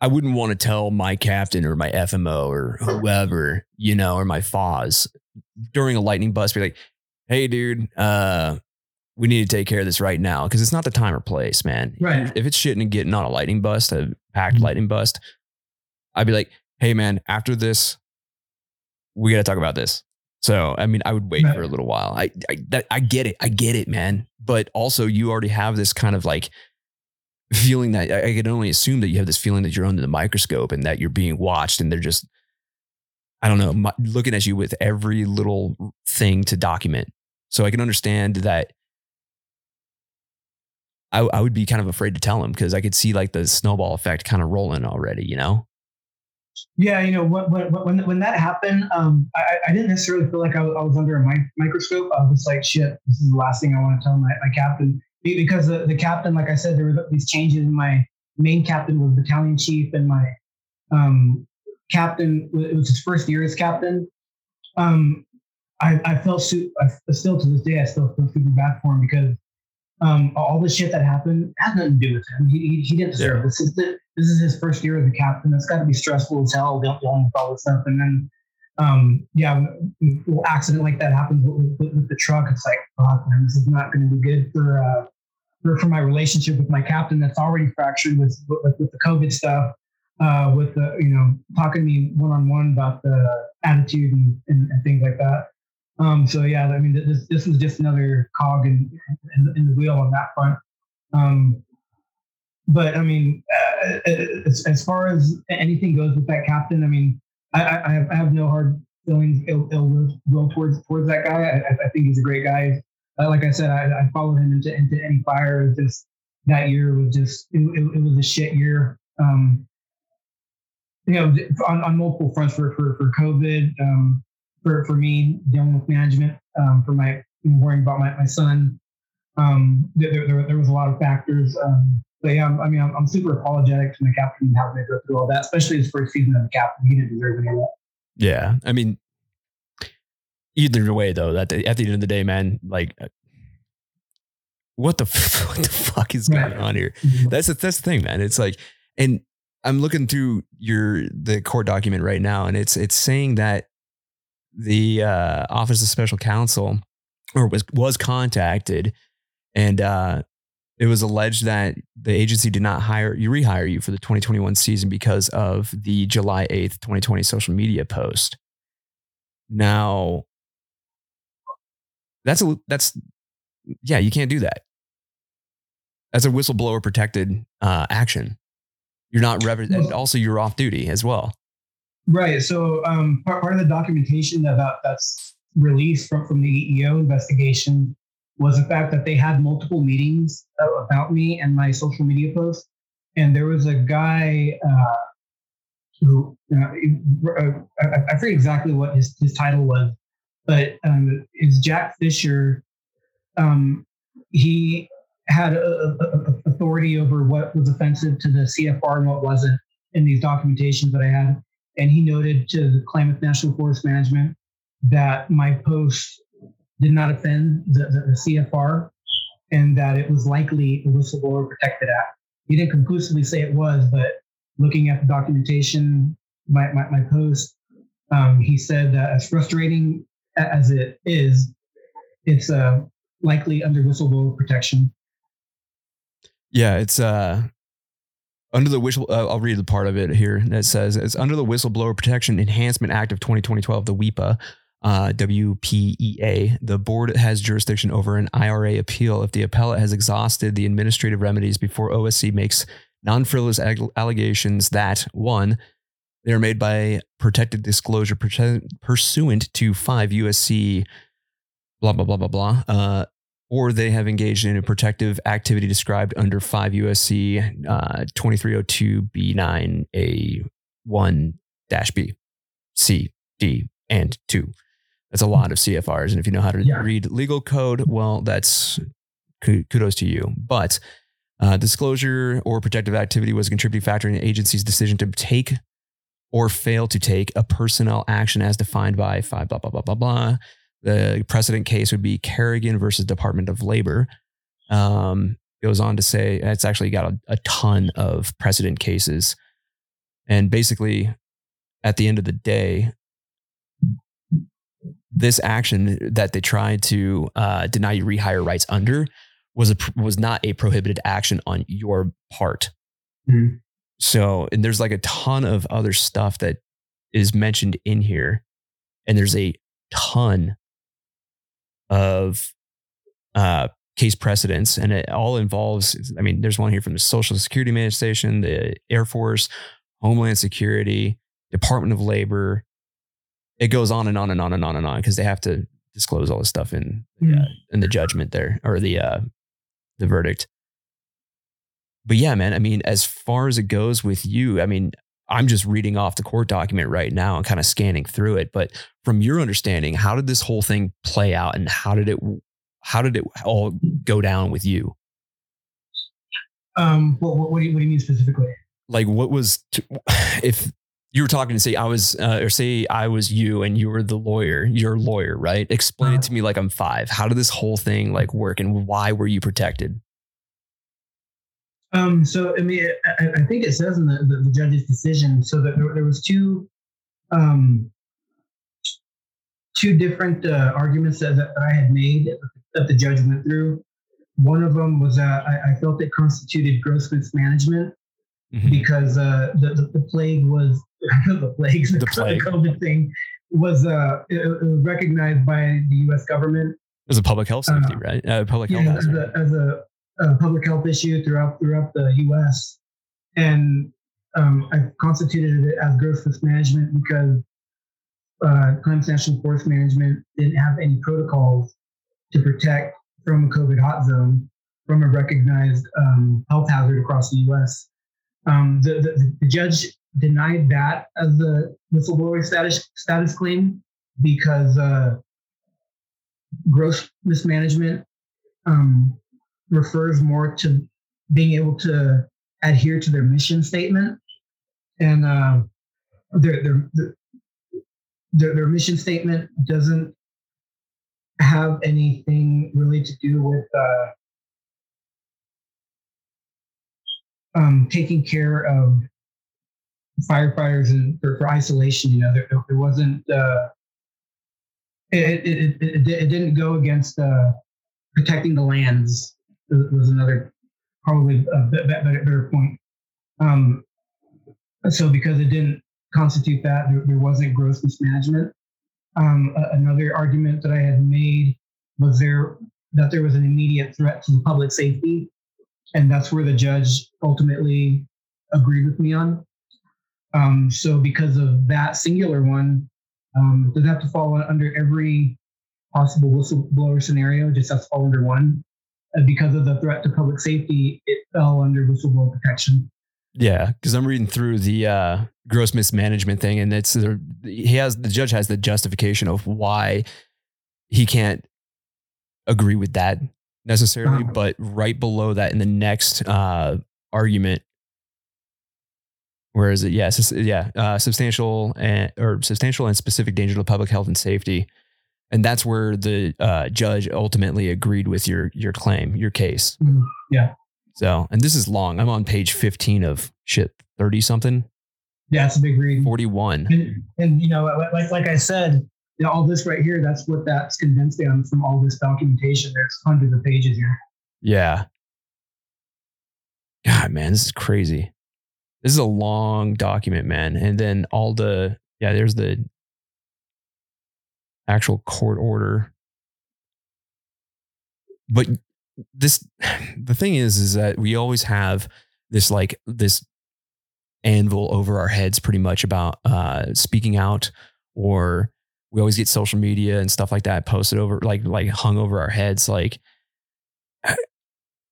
I wouldn't want to tell my captain or my FMO or whoever, you know, or my FOS during a lightning bust, be like, hey, dude, uh, we need to take care of this right now because it's not the time or place, man. Right. If it's shitting and getting on a lightning bust, a packed Mhm. lightning bust, I'd be like, hey, man, after this, we got to talk about this. So, I mean, I would wait Right. for a little while. I, I, that, I get it. I get it, man. But also, you already have this kind of like feeling that I, I can only assume that you have this feeling that you're under the microscope and that you're being watched and they're just, I don't know, looking at you with every little thing to document. So I can understand that I, I would be kind of afraid to tell him because I could see like the snowball effect kind of rolling already, you know? Yeah, you know, when when when, that happened, um, I, I didn't necessarily feel like I was, I was under a mic- microscope. I was like, shit, this is the last thing I want to tell my, my captain because the, the captain, like I said, there were these changes. My main captain was battalion chief, and my um, captain it was his first year as captain. Um, I, I felt su- I, still to this day I still feel super bad for him because um, all the shit that happened has nothing to do with him. He, he, he didn't deserve Yeah. this. Is the, this is his first year as a captain. It's got to be stressful as hell dealing with all this stuff. And then, um, yeah, accident like that happens with, with, with the truck. It's like, fuck, man, this is not going to be good for, uh, for for my relationship with my captain that's already fractured with with, with the COVID stuff. Uh, with the you know talking to me one on one about the attitude and, and, and things like that. Um, so yeah, I mean, this this was just another cog in in, in the wheel on that front. Um, but I mean, uh, as, as far as anything goes with that captain, I mean, I, I, have, I have no hard feelings, ill, ill will, towards towards that guy. I, I think he's a great guy. Uh, like I said, I, I followed him into into any fire. It just that year was just it, it, it was a shit year. Um, you know, on, on multiple fronts for for for COVID, um, for for me dealing with management, um, for my worrying about my, my son. Um, there, there, there was a lot of factors. Um, but yeah, I'm- I mean, I'm, I'm super apologetic to my captain and having to go through all that, especially his first season as a captain. He didn't deserve any of that. Yeah. I mean, either way, though, that at the end of the day, man, like, uh, what the f- what the fuck is going Right. on here? That's the, that's the thing, man. It's like, and I'm looking through your the court document right now, and it's it's saying that the uh, Office of Special Counsel or was was contacted, and uh, it was alleged that the agency did not hire you rehire you for the 2021 season because of the July 8th 2020 social media post. Now, that's a that's yeah, you can't do that. That's a whistleblower protected uh, action. You're not rev- and also you're off duty as well. Right. So um, part, part of the documentation about that that's released from, from the EEO investigation was the fact that they had multiple meetings uh, about me and my social media posts. And there was a guy uh, who, uh, I, I forget exactly what his, his title was, but um, is Jack Fisher. Um, he had a, a- a- authority over what was offensive to the CFR and what wasn't in these documentations that I had and he noted to the Klamath National Forest Management that my post did not offend the, the, the CFR and that it was likely a whistleblower protected act. He didn't conclusively say it was, but looking at the documentation, my, my, my post, um, he said that as frustrating as it is, it's uh, likely under whistleblower protection. Yeah, it's uh under the whistle. Uh, I'll read the part of it here that says it's under the Whistleblower Protection Enhancement Act of 2012, the WEPA. Uh, WPEA. The board has jurisdiction over an IRA appeal if the appellate has exhausted the administrative remedies before OSC makes non frivolous allegations that one, they are made by protected disclosure pursuant to 5 USC, blah, blah, blah, blah, blah. Uh, or they have engaged in a protective activity described under 5 USC uh, 2302B9A1 B, C, D, and 2. That's a lot of CFRs. And if you know how to yeah. read legal code, well, that's kudos to you. But uh, disclosure or protective activity was a contributing factor in the agency's decision to take or fail to take a personnel action as defined by five blah blah blah blah blah. The precedent case would be Kerrigan versus Department of Labor. Um, goes on to say it's actually got a, a ton of precedent cases, and basically, at the end of the day, this action that they tried to uh, deny you rehire rights under was a was not a prohibited action on your part. Mm-hmm. So, and there's like a ton of other stuff that is mentioned in here, and there's a ton of uh, case precedents, and it all involves. I mean, there's one here from the Social Security Administration, the Air Force, Homeland Security, Department of Labor. It goes on and on and on and on and on because they have to disclose all this stuff in uh, in the judgment there or the uh, the verdict. But yeah, man, I mean, as far as it goes with you, I mean, I'm just reading off the court document right now and kind of scanning through it. But from your understanding, how did this whole thing play out and how did it how did it all go down with you? Um, what, what, what, do, you, what do you mean specifically? Like, what was to, if you were talking to say I was, uh, or say I was you and you were the lawyer, you're lawyer, right? Explain uh, it to me like I'm five. How did this whole thing like work and why were you protected? Um, so I mean, I, I think it says in the, the, the, judge's decision, so that there, there was two, um, two different uh, arguments that, that I had made that the judge went through. One of them was uh, I, I felt it constituted gross mismanagement mm-hmm. because uh, the, the, the plague was the plagues, the, plague. the COVID thing was uh, it, it was recognized by the U.S. government as a public health safety, uh, right? Uh, public yeah, health as a, as a, a, public health issue throughout throughout the U.S. And um, I constituted it as gross mismanagement because uh, Klamath National Forest Management didn't have any protocols to protect from a COVID hot zone from a recognized um, health hazard across the U.S. Um, the, the, the, judge denied that as a whistleblower status status claim because uh, gross mismanagement um, refers more to being able to adhere to their mission statement and uh, their, their, their, their mission statement doesn't have anything really to do with uh, um, taking care of firefighters and for, for isolation. You know, there, there wasn't. Uh, it, it, it, it, didn't go against uh, protecting the lands. Was another probably a bit, better, better point. Um, so because it didn't constitute that, there, there wasn't gross mismanagement. Um, another argument that I had made was there that there was an immediate threat to the public safety, and that's where the judge ultimately agreed with me on. Um, so because of that singular one, um, does that have to fall under every possible whistleblower scenario. Just has to fall under one. And because of the threat to public safety, it fell under whistleblower protection. Yeah, because I'm reading through the uh, gross mismanagement thing, and it's he has the judge has the justification of why he can't agree with that necessarily, uh-huh. but right below that in the next uh, argument, where is it? Yes, yeah, uh, substantial and or substantial and specific danger to public health and safety, and that's where the uh, judge ultimately agreed with your your claim, your case. Mm-hmm. Yeah. So, and this is long. I'm on page 15 of shit 30 something. Yeah, it's a big read. 41. And, and you know, like like I said, you know, all this right here, that's what that's condensed down from all this documentation. There's hundreds of pages here. Yeah. God, man, this is crazy. This is a long document, man. And then all the, yeah, there's the actual court order. But this, the thing is, is that we always have this like this anvil over our heads pretty much about uh speaking out or we always get social media and stuff like that posted over like like hung over our heads like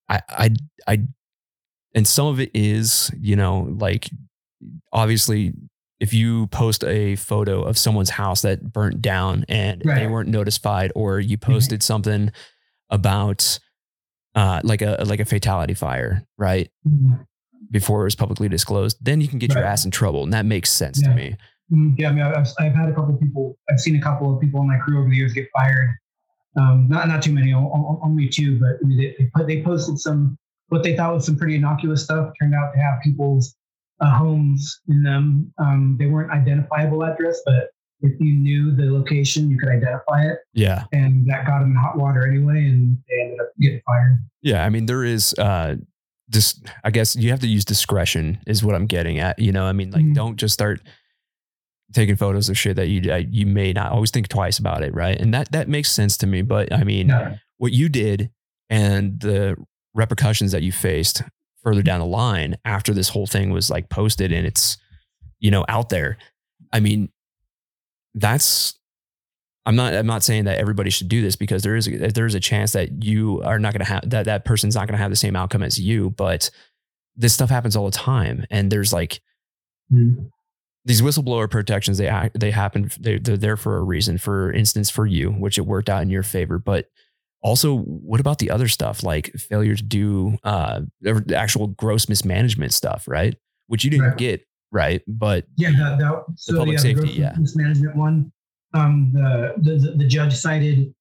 I I I and some of it is, you know, like obviously if you post a photo of someone's house that burnt down and they weren't notified or you posted something about uh like a like a fatality fire, right? Mhm. Before it was publicly disclosed, then you can get your ass in trouble and that makes sense Yeah. to me. Mm, Yeah, I mean, I've, I've had a couple of people, I've seen a couple of people in my crew over the years get fired. Um, not not too many, only two, but they, they, put, they posted some what they thought was some pretty innocuous stuff. Turned out to have people's uh, homes in them. Um, they weren't identifiable address, but if you knew the location, you could identify it, Yeah. and that got them in hot water anyway, and they ended up getting fired. Yeah, I mean there is uh this I guess you have to use discretion is what I'm getting at. You know, I mean like Mhm. don't just start taking photos of shit that you uh, you may not always think twice about it, right? And that that makes sense to me, but I mean Yeah. what you did and the repercussions that you faced further down the line after this whole thing was like posted and it's you know out there. I mean that's I'm not I'm not saying that everybody should do this because there is a, there's a chance that you are not going to have that that person's not going to have the same outcome as you, but this stuff happens all the time and there's like Mhm. these whistleblower protections they act, they happen they, they're there for a reason for instance for you which it worked out in your favor but also what about the other stuff like failure to do uh actual gross mismanagement stuff right which you didn't Right. get right but Yeah, that, that so public yeah, safety, the gross yeah. mismanagement one. Um, the, the the judge cited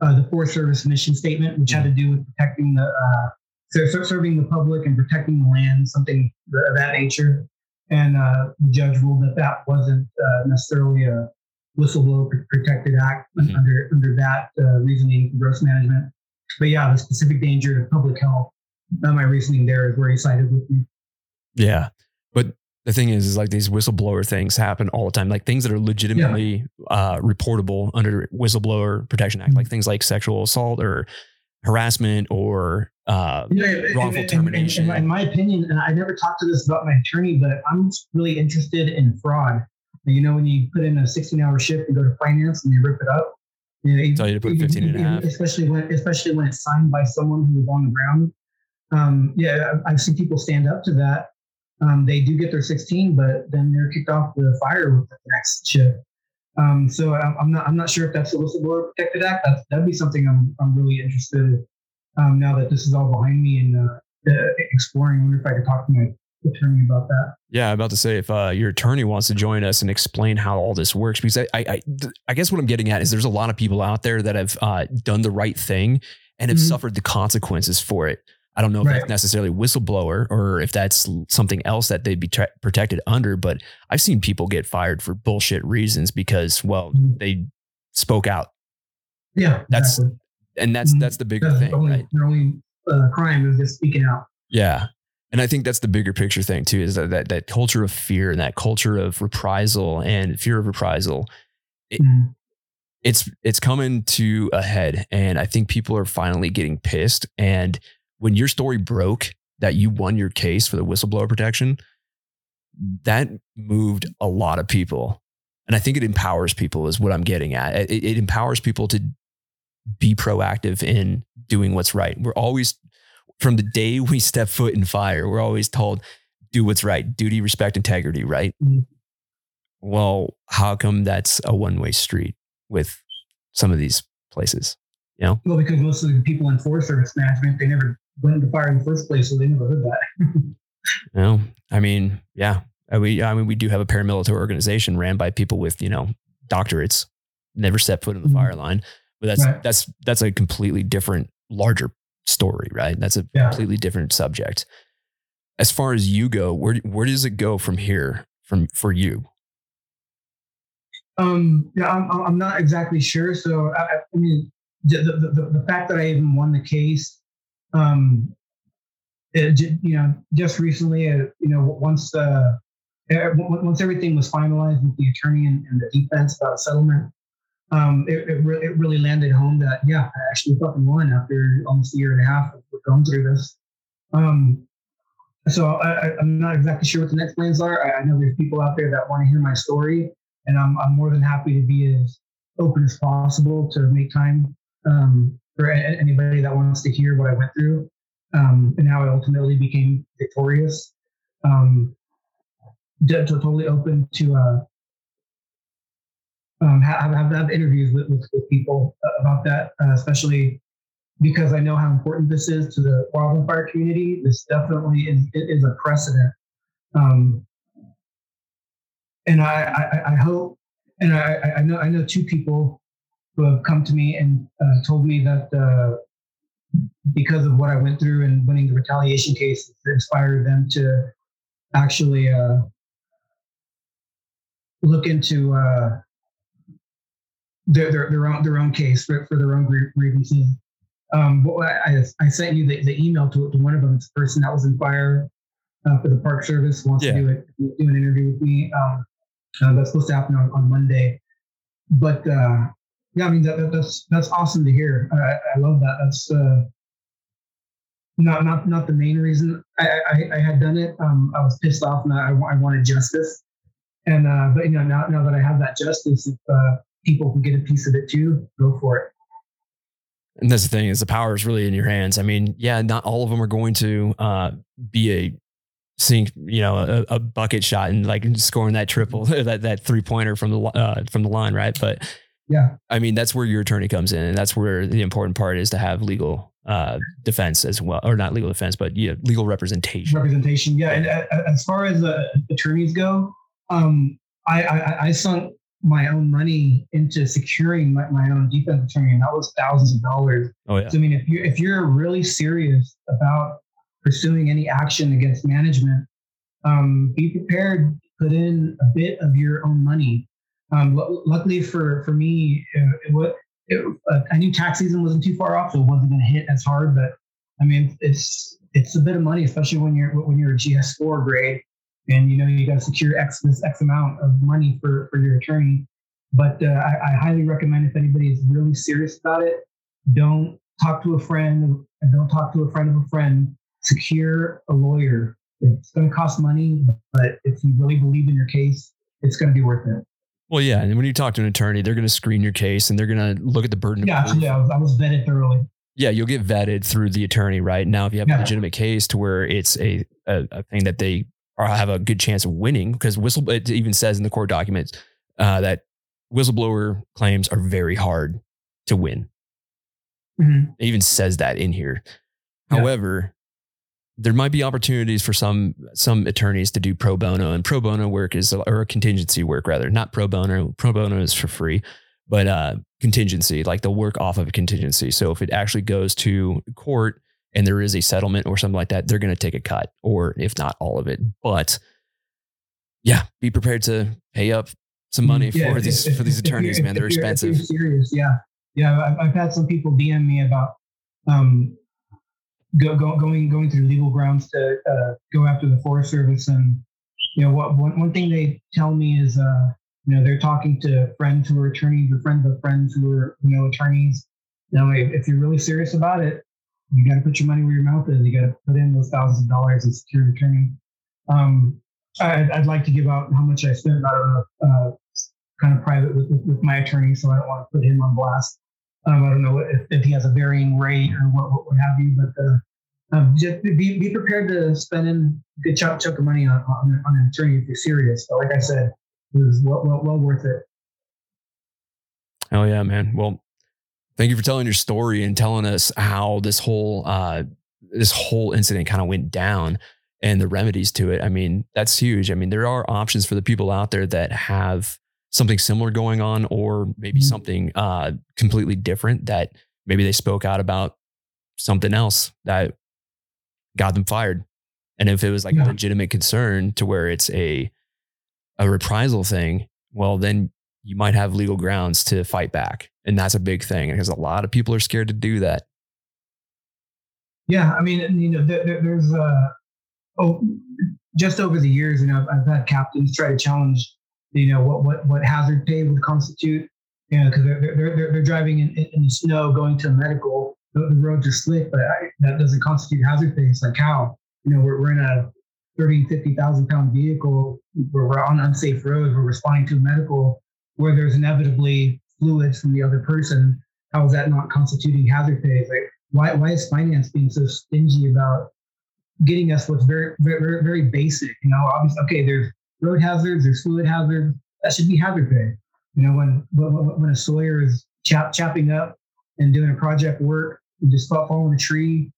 uh, the Forest Service mission statement, which had to do with protecting the uh, ser- ser- serving the public and protecting the land, something of that nature. And uh, the judge ruled that that wasn't uh, necessarily a whistleblower protected act Mhm. under under that uh, reasoning gross management. But yeah, the specific danger to public health. Uh, my reasoning there is where he sided with me. Yeah. But the thing is, is like these whistleblower things happen all the time. Like things that are legitimately uh, reportable under Whistleblower Protection Act, like things like sexual assault or harassment or uh, Yeah, and- wrongful and- and- termination. and in my opinion, and I never talked to this about my attorney, but I'm really interested in fraud. You know, when you put in a 16 hour shift and go to finance and they rip it up. You know, Tell you to put even- 15 and a half. Especially when, especially when it's signed by someone who is on the ground. Um, yeah, I- I've seen people stand up to that. Um, they do get their 16, but then they're kicked off the fire with the next shift. Um, so I'm, I'm not I'm not sure if that's a whistleblower protected act. That's, that'd be something I'm I'm really interested in um, now that this is all behind me and uh, uh, exploring. I wonder if I could talk to my attorney about that. Yeah, I'm about to say if uh, your attorney wants to join us and explain how all this works, because I, I, I, I guess what I'm getting at is there's a lot of people out there that have uh, done the right thing and have Mhm. suffered the consequences for it. I don't know if Right. that's necessarily whistleblower or if that's something else that they'd be tra- protected under, but I've seen people get fired for bullshit reasons because, well, Mhm. they spoke out, Yeah, That's- exactly. and that's Mhm. that's the bigger That's thing, the only, right? their only uh, crime is just speaking out. Yeah. And I think that's the bigger picture thing too, is that, that that culture of fear and that culture of reprisal and fear of reprisal. Mhm. It's it's coming to a head. And I think people are finally getting pissed. And when your story broke that you won your case for the whistleblower protection, that moved a lot of people. And I think it empowers people, is what I'm getting at. It, it empowers people to be proactive in doing what's right. We're always, from the day we step foot in fire, we're always told, do what's right, duty, respect, integrity, right? Mhm. Well, how come that's a one way street with some of these places? You know? Well, because most of the people in Forest Service management, they never went into fire in the first place, so they never heard that. Know, I mean, yeah, I mean, I mean, we do have a paramilitary organization ran by people with you know doctorates, never set foot in the Mhm. fire line, but that's Right. that's that's a completely different, larger story, right? That's a Yeah. completely different subject. As far as you go, where where does it go from here? From for you? Um, yeah, I'm, I'm- not exactly sure. So, I, I mean, the, the, the, fact that I even won the case, um, it, you know, just recently, uh, you know, once uh, once everything was finalized with the attorney and, and the defense about settlement, um, it, it, re- it really landed home that yeah, I actually fucking won after almost a year and a half of going through this. Um, so I, am not exactly sure what the next plans are. I, I, know there's people out there that want to hear my story, and I'm, I'm more than happy to be as open as possible to make time um, for a- anybody that wants to hear what I went through um, and how I ultimately became victorious. Um, to, to totally open to uh, um, have, have, have interviews with, with, with people about that, uh, especially because I know how important this is to the wildland fire community. This definitely is, is a precedent. Um, and I, I, I, hope, and I, I know I know two people who have come to me and uh, told me that uh, because of what I went through and winning the retaliation case, it inspired them to actually uh, look into uh, their, their, their own their own case for, for their own grievances. Um, I, I sent you the, the email to, to one of them. It's a person that was in fire uh, for the Park Service wants yeah. to do it, do an interview with me. Um, uh, that's supposed to happen on, on Monday. But uh, yeah, I mean that, that, that's that's awesome to hear. I, I love that. That's uh, not not not the main reason I, I, I had done it. Um, I was pissed off and I, I wanted justice. And uh, but you know now now that I have that justice, if uh, people can get a piece of it too, go for it. And that's the thing is the power is really in your hands. I mean, yeah, not all of them are going to uh, be a sink, you know, a, a, bucket shot and like scoring that triple, that that three pointer from the uh, from the line, right? But yeah, I mean, that's where your attorney comes in, and that's where the important part is to have legal uh, defense as well, or not legal defense, but yeah, legal representation. Representation, yeah. And uh, as far as uh, attorneys go, um, I, I I sunk my own money into securing my, my own defense attorney, and that was thousands of dollars. Oh yeah. So I mean, if you if you're really serious about pursuing any action against management, um, be prepared to put in a bit of your own money. Um, l- luckily for for me, it, it, it, uh, I knew tax season wasn't too far off, so it wasn't going to hit as hard. But I mean, it's it's a bit of money, especially when you're when you're a GS four grade and you know you got to secure X this X amount of money for for your attorney. But uh, I, I, highly recommend if anybody is really serious about it, don't talk to a friend and don't talk to a friend of a friend. Secure a lawyer. It's going to cost money, but if you really believe in your case, it's going to be worth it. Well, yeah, and when you talk to an attorney, they're going to screen your case and they're going to look at the burden. Yeah, yeah, I was, I was vetted thoroughly. Yeah, you'll get vetted through the attorney, right? Now, if you have yeah. a legitimate case to where it's a, a, a thing that they or have a good chance of winning because whistle it even says in the court documents uh, that whistleblower claims are very hard to win. Mm-hmm. It even says that in here. Yeah. However, there might be opportunities for some some attorneys to do pro bono, and pro bono work is or contingency work rather, not pro bono. Pro bono is for free, but uh, contingency, like they'll work off of a contingency. So if it actually goes to court and there is a settlement or something like that, they're going to take a cut, or if not all of it. But yeah, be prepared to pay up some money yeah, for if, these if, for these attorneys, man. They're expensive. serious, yeah, yeah. I've, I've, had some people DM me about um, go, go, going going through legal grounds to uh, go after the Forest Service, and you know what one, one thing they tell me is uh, you know they're talking to friends who are attorneys or friends of friends who are you know attorneys. You know, if, if you're really serious about it, you got to put your money where your mouth is. You got to put in those thousands of dollars in secure attorney. Um, I'd, I'd, like to give out how much I spent. Don't know, uh, kind of private with, with, with, my attorney, so I don't want to put him on blast. Um, I don't know if, if, he has a varying rate or what, what, have you, but uh, um, just be, be prepared to spend a good chunk, chunk of money on, on, on, an attorney if you're serious. But like I said, it was well, well, well worth it. Oh yeah, man. Well, Thank you for telling your story and telling us how this whole uh, this whole incident kind of went down and the remedies to it. I mean, that's huge. I mean, there are options for the people out there that have something similar going on, or maybe mm-hmm. something uh, completely different that maybe they spoke out about something else that got them fired. And if it was like yeah. a legitimate concern to where it's a a reprisal thing, well, then you might have legal grounds to fight back. And that's a big thing because a lot of people are scared to do that. Yeah. I mean, you know, there, there's, uh, oh, just over the years, you know, I've had captains try to challenge, you know, what, what, what hazard pay would constitute, you know, because they're, they're, they're, they're, driving in, in the snow, going to medical, the, the roads are slick, but I, that doesn't constitute hazard pay. It's like how? you know, we're, we're in a 30, 50,000 pound vehicle where we're on unsafe roads, we're responding to medical where there's inevitably fluids from the other person. How is that not constituting hazard pay? Like, why, why is finance being so stingy about getting us what's very, very, very basic? You know, obviously, okay, there's road hazards, there's fluid hazards. That should be hazard pay. You know, when when, when a sawyer is chap, chopping up and doing a project work and just falling a tree,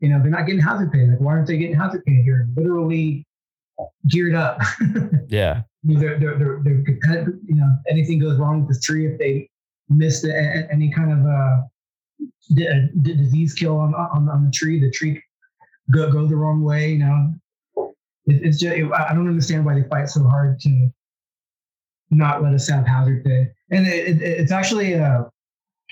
you know, they're not getting hazard pay. Like, why aren't they getting hazard pay? They're literally geared up. yeah. They're, they're, they're, they're, you know, anything goes wrong with this tree if they miss the, any kind of uh, d- d- disease kill on, on, on the tree, the tree go, go the wrong way, you know. It, it's just, it, I don't understand why they fight so hard to not let us have hazard pay. And it, it's actually a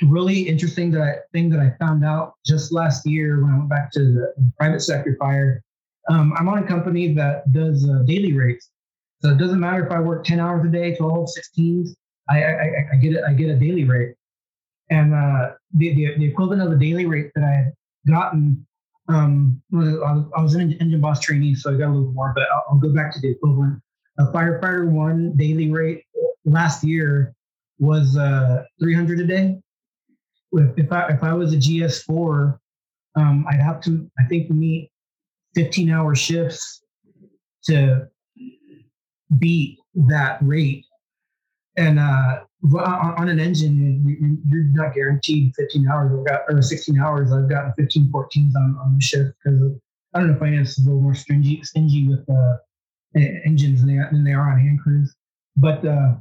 really interesting that thing that I found out just last year when I went back to the private sector fire. Um, I'm on a company that does uh, daily rates. So it doesn't matter if I work 10 hours a day, 12, 16, I, I, I get it, I get a daily rate. And uh, the, the, the equivalent of the daily rate that I had gotten, um, I was an engine boss trainee, so I got a little more, but I'll, I'll go back to the equivalent. A firefighter one daily rate last year was uh, 300 a day. If I if I was a GS4, um, I'd have to I think meet 15 hour shifts to beat that rate. And uh, on an engine, you're not guaranteed 15 hours. I've got or 16 hours. I've gotten 15, 14s on, on the shift because I don't know. If finance is a little more stingy, stingy with uh, engines than they, than they are on hand crews. But uh,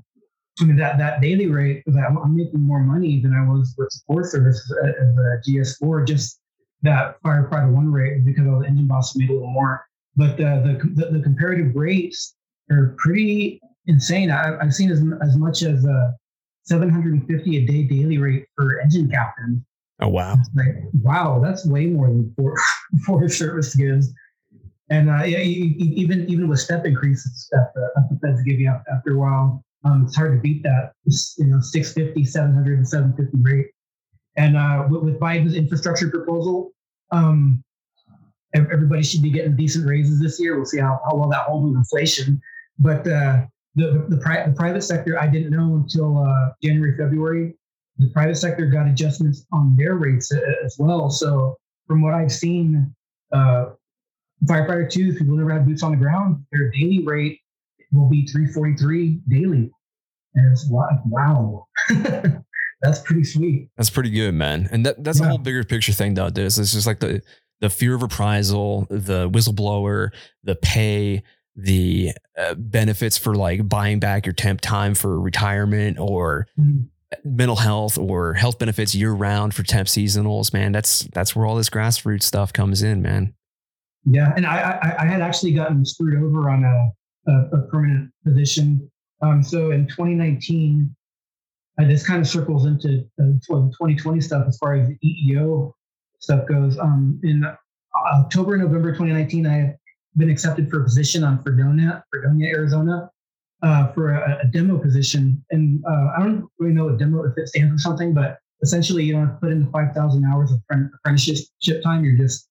I mean, that, that daily rate, that I'm making more money than I was with support service as a GS4. Just that firefighter one rate because all the engine boss made a little more. But uh, the, the, the comparative rates are pretty insane. I, have seen as, as much as uh, 750 a day daily rate for engine captains. Oh wow! Like, wow, that's way more than four Forest Service gives. And uh, yeah, even even with step increases that the, that the feds give you after a while, um, it's hard to beat that. You know, 650, 700, and 750 rate. And uh, with, with, Biden's infrastructure proposal, um, everybody should be getting decent raises this year. We'll see how, how well that holds with inflation. But uh, the the, pri- the, private sector, I didn't know until uh, January, February. The private sector got adjustments on their rates as well. So from what I've seen, uh, firefighter twos, people never had boots on the ground, their daily rate will be 343 daily. And it's wow. that's pretty sweet. That's pretty good, man. And that, that's yeah. a whole bigger picture thing though, this. It's just like the the fear of reprisal, the whistleblower, the pay, the uh, benefits for like buying back your temp time for retirement or mm-hmm. mental health or health benefits year round for temp seasonals, man. That's that's where all this grassroots stuff comes in, man. Yeah, and I I, I had actually gotten screwed over on a a, a permanent position. Um, so in 2019, uh, this kind of circles into uh, 2020 stuff as far as the EEO stuff goes. Um, in October, November 2019, I been accepted for a position on Fredonia, Fredonia, Arizona, uh, for a, a, demo position. And uh, I don't really know what demo if it stands for something, but essentially you don't have to put in the 5,000 hours of apprenticeship time. You're just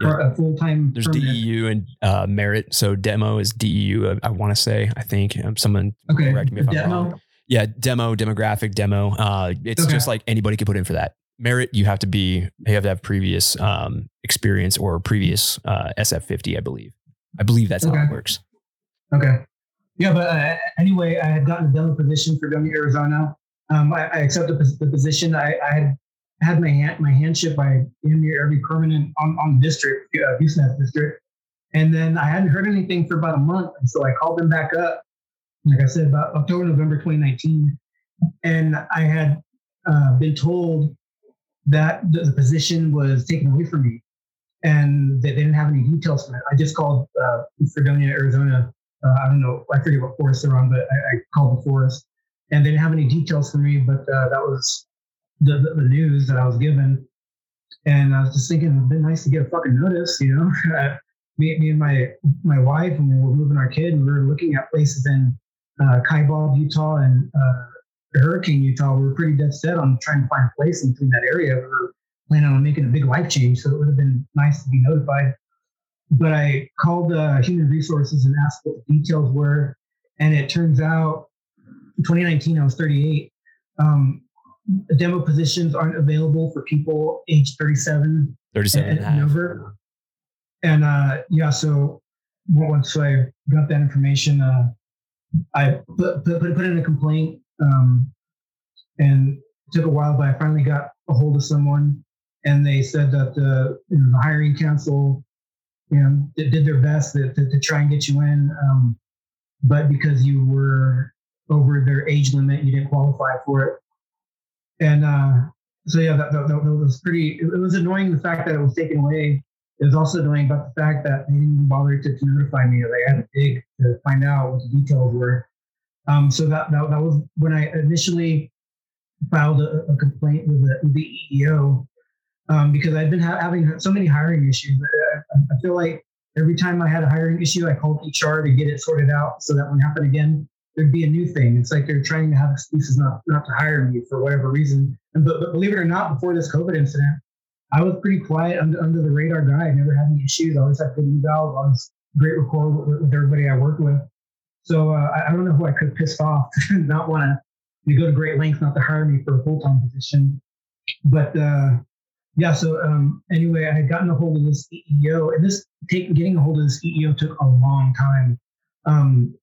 yeah. a full time. There's permanent. DEU and uh, merit. So demo is DEU. I, I want to say. I think um, someone okay. correct me if demo? I'm wrong. Yeah, demo, demographic, demo. Uh, it's okay. just like anybody can put in for that merit you have to be you have to have previous um, experience or previous uh, SF50 I believe I believe that's okay. how it works. Okay. Yeah, but uh, anyway, I had gotten a demo position for Domi, Arizona. Um, I, I, accepted the position. I, I, had had my hand, my handship by near every permanent on, on the district, uh, Houston district. And then I hadn't heard anything for about a month. And so I called them back up, like I said, about October, November 2019. And I had uh, been told that the, the position was taken away from me and they, didn't have any details from it. I just called uh, Fredonia, Arizona. Uh, I don't know, I forget what forest they're on, but I, I, called the forest, and they didn't have any details for me. But uh, that was the, the, the news that I was given, and I was just thinking it'd been nice to get a fucking notice, you know. me, me and my my wife, when we were moving our kid, and we were looking at places in uh, Kanab, Utah, and uh, Hurricane, Utah. We were pretty dead set on trying to find a place in between that area. We were planning on making a big life change, so it would have been nice to be notified. but I called uh, human resources and asked what the details were, and it turns out, 2019, I was 38. Um, demo positions aren't available for people age 37 37 and, and over. And uh, yeah, so once I got that information, uh, I put, put, put in a complaint um, and took a while, but I finally got a hold of someone and they said that the, you know, the hiring council you know did, their best to, to, try and get you in um, but because you were over their age limit you didn't qualify for it. And uh, so yeah that, that, that, was pretty it was annoying the fact that it was taken away. It was also annoying about the fact that they didn't even bother to, to notify me. Or they had to dig to find out what the details were. Um, so that, that, that was when i initially filed a, a complaint with the, with the eeo um, because I've been ha- having so many hiring issues. I, I, feel like every time I had a hiring issue, I called HR to get it sorted out so that when it happened again, there'd be a new thing. It's like they're trying to have excuses not, not to hire me for whatever reason. And but, but believe it or not, before this COVID incident, I was pretty quiet under, under the radar guy. I never had any issues. I always had good evals. Always great rapport with, with everybody I worked with. So uh, I, I, don't know who I could piss off not want to go to great lengths not to hire me for a full time position. But uh, yeah. So um, anyway, I had gotten a hold of this EEO, and this take, getting a hold of this EEO took a long time um,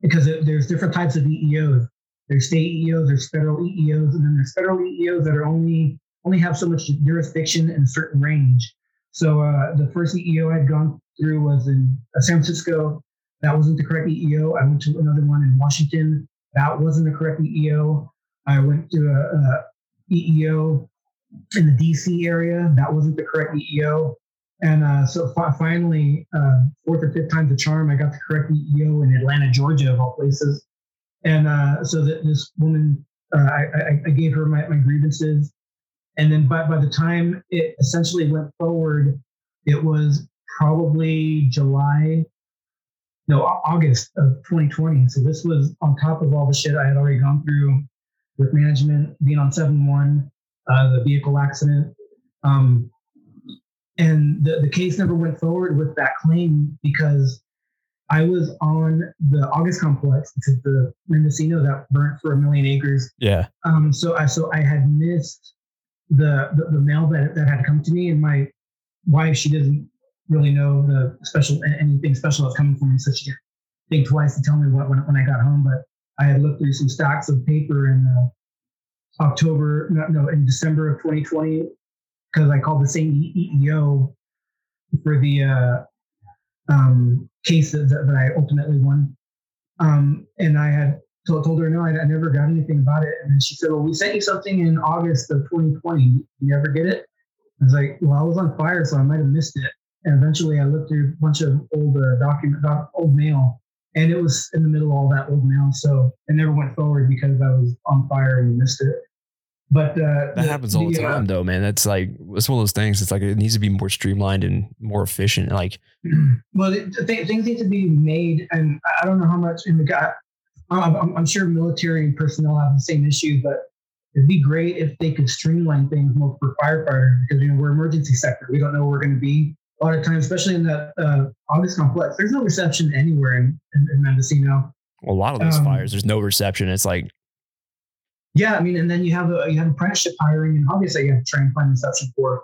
because it, there's different types of EEOs. There's state EEOs, there's federal EEOs, and then there's federal EEOs that are only only have so much jurisdiction in a certain range. So uh, the first EEO I had gone through was in uh, San Francisco. That wasn't the correct EEO. I went to another one in Washington. That wasn't the correct EEO. I went to a, a EEO in the DC area. That wasn't the correct EEO. And uh, so finally, uh, fourth or fifth time's the charm, I got the correct EEO in Atlanta, Georgia, of all places. And uh, so that this woman, uh, I, I, gave her my, my grievances. And then by, by the time it essentially went forward, it was probably July, no, August of 2020. So this was on top of all the shit I had already gone through with management, being on 7 1, uh, the vehicle accident. Um, and the, the case never went forward with that claim because I was on the August complex, which is the Mendocino that burnt for a million acres. Yeah. Um, so I so I had missed the, the, the mail that that had come to me, and my wife she doesn't really know the special anything special that's coming from me, so she didn't think twice to tell me what when, when I got home. But I had looked through some stacks of paper and uh, October, no, no, in December of 2020, because I called the same EEO for the uh, um, case that, that I ultimately won. Um, and I had told, told her, no, I, I, never got anything about it. And then she said, well, we sent you something in August of 2020. You never get it? I was like, well, I was on fire, so I might have missed it. And eventually I looked through a bunch of old uh, document, doc, old mail, and it was in the middle of all that old mail. So it never went forward because I was on fire and missed it. But uh, that the, happens all the, the uh, time, uh, though, man. That's like it's one of those things. It's like it needs to be more streamlined and more efficient. Like, well, th- things need to be made, and I don't know how much in the guy. I'm, I'm, sure military personnel have the same issue, but it'd be great if they could streamline things more for firefighters because you know we're emergency sector. We don't know where we're going to be a lot of times, especially in the uh, August complex. There's no reception anywhere in, in, in Mendocino. A lot of those um, fires, there's no reception. It's like yeah, I mean, and then you have a you have apprenticeship hiring, and obviously you have to try and find reception for.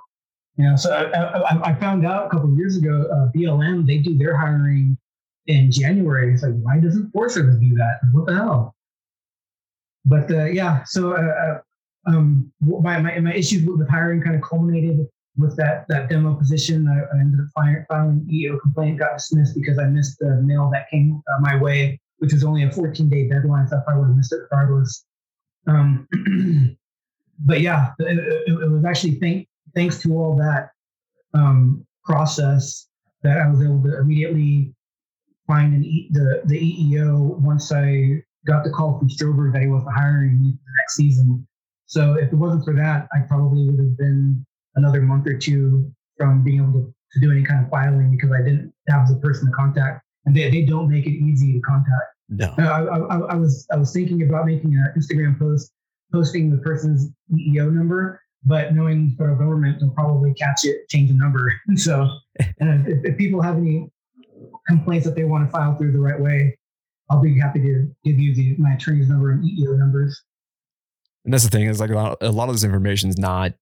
You know, so I, I, I found out a couple of years ago, uh, BLM they do their hiring in January. It's like, why doesn't Forest Service do that? What the hell? But uh, yeah, so uh, uh um, my, my my issues with, with hiring kind of culminated with that that demo position. I, I ended up filing, an EO complaint, got dismissed because I missed the mail that came uh, my way, which was only a 14 day deadline. So I probably would have missed it regardless. Um, but yeah, it, it, it, was actually thank, thanks to all that um, process that I was able to immediately find an e, the the EEO once I got the call from Stroberg that he wasn't hiring me for the next season. So if it wasn't for that, I probably would have been another month or two from being able to, to do any kind of filing because I didn't have the person to contact. And they, they don't make it easy to contact. No. Uh, I, I, I, was I was thinking about making an Instagram post, posting the person's EEO number, but knowing the federal government, they'll probably catch it, change the number. so, and if, if people have any complaints that they want to file through the right way, I'll be happy to give you the my attorney's number and EEO numbers. And that's the thing is like a lot, a lot of this information is not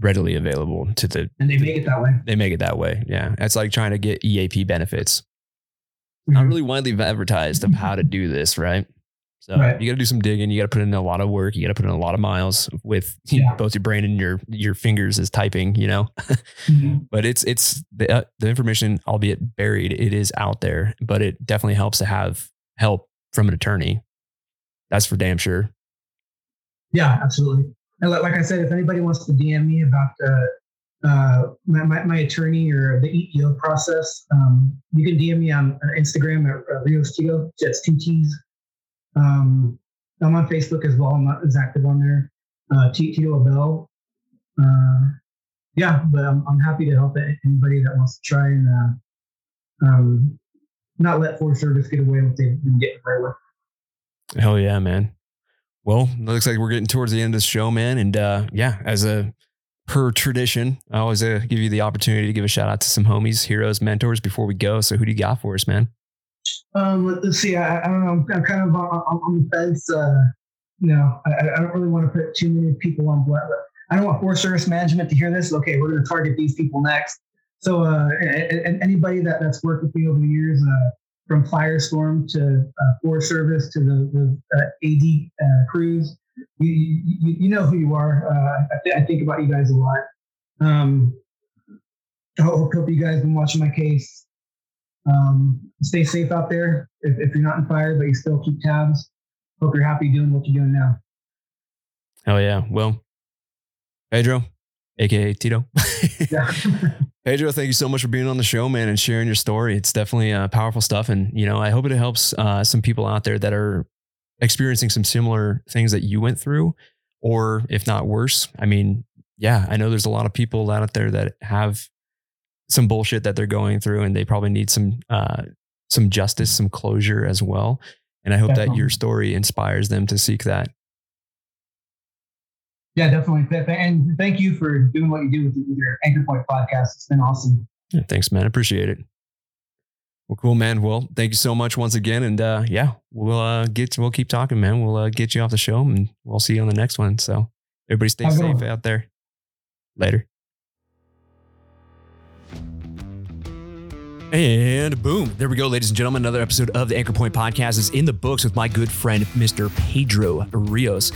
readily available to the. And they make it that way. They make it that way. Yeah, it's like trying to get EAP benefits. Not Mhm. really widely advertised of how to do this, right? So Right. you got to do some digging. You got to put in a lot of work. You got to put in a lot of miles with Yeah. both your brain and your your fingers as typing. You know, Mhm. but it's it's the uh, the information, albeit buried, it is out there. But it definitely helps to have help from an attorney. That's for damn sure. Yeah, absolutely. And like, I said, if anybody wants to DM me about uh, uh, my, my, my attorney or the EEO process, um, you can DM me on uh, Instagram at uh. That's two T's. Um, I'm on Facebook as well. I'm not as active on there. Uh, Tito Abel. Uh, yeah, but I'm, I'm happy to help anybody that wants to try and uh, um, not let Forest Service get away with what they've been getting away with. Hell yeah, man. Well, it looks like we're getting towards the end of the show, man. And uh, yeah, as a per tradition, I always uh, give you the opportunity to give a shout out to some homies, heroes, mentors before we go. So who do you got for us, man? Um, let- let's see. I, I don't know. I'm, kind of on, on, the fence. Uh, you know, I, I don't really want to put too many people on blast. I don't want Forest Service Management to hear this. Okay, we're going to target these people next. So, uh, and, and anybody that, that's worked with me over the years, uh, from Firestorm to uh, Forest Service to the, the uh, AD uh, crews, you, you, you know who you are. Uh, I, th- I think about you guys a lot. Um, I hope, hope you guys have been watching my case. Um, stay safe out there. If, if you're not in fire, but you still keep tabs. Hope you're happy doing what you're doing now. Hell yeah. Well, Pedro, aka Tito. Yeah. Pedro, thank you so much for being on the show, man, and sharing your story. It's definitely uh, powerful stuff, and you know, I hope it helps uh, some people out there that are experiencing some similar things that you went through, or if not worse. I mean, yeah, I know there's a lot of people out there that have some bullshit that they're going through, and they probably need some uh, some justice, some closure as well. And I hope that your story inspires them to seek that. Yeah, definitely. And thank you for doing what you do with, your Anchor Point podcast. It's been awesome. Yeah, thanks, man. Appreciate it. Well, cool, man. Well, thank you so much once again, and uh, yeah, we'll uh, get we'll keep talking, man. We'll uh, get you off the show, and we'll see you on the next one. So, everybody, stay Have safe out there. Later. And boom, there we go, ladies and gentlemen. Another episode of the Anchor Point Podcast is in the books with my good friend, Mr. Pedro Rios.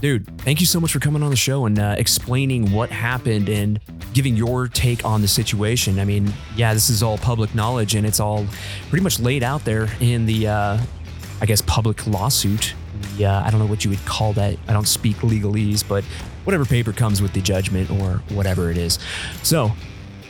Dude, thank you so much for coming on the show and uh, explaining what happened and giving your take on the situation. I mean, yeah, this is all public knowledge and it's all pretty much laid out there in the, uh, I guess, public lawsuit. Yeah, I don't know what you would call that. I don't speak legalese, but whatever paper comes with the judgment or whatever it is. So,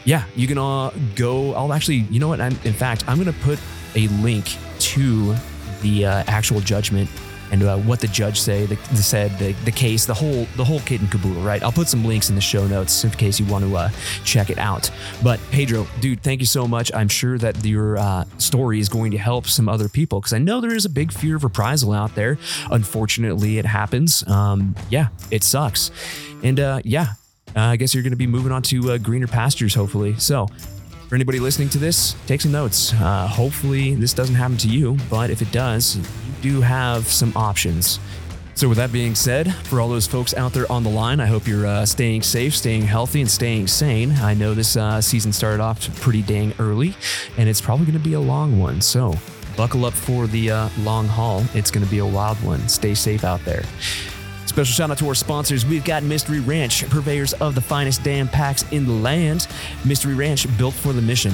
yeah, you can all go. I'll actually, you know what? I'm, in fact, I'm going to put a link to the uh, actual judgment and uh, what the judge say, the, the said, the, the case, the whole the whole kit and caboodle. Right? I'll put some links in the show notes in case you want to uh, check it out. But Pedro, dude, thank you so much. I'm sure that your uh, story is going to help some other people because I know there is a big fear of reprisal out there. Unfortunately, it happens. Um, yeah, it sucks. And uh, yeah, I guess you're going to be moving on to uh, greener pastures, hopefully. So, for anybody listening to this, take some notes. Uh, hopefully, this doesn't happen to you, but if it does, you do have some options. So, with that being said, for all those folks out there on the line, I hope you're uh, staying safe, staying healthy, and staying sane. I know this uh, season started off pretty dang early, and it's probably going to be a long one. So, buckle up for the uh, long haul. It's going to be a wild one. Stay safe out there. Special shout out to our sponsors. We've got Mystery Ranch, purveyors of the finest damn packs in the land. Mystery Ranch, built for the mission.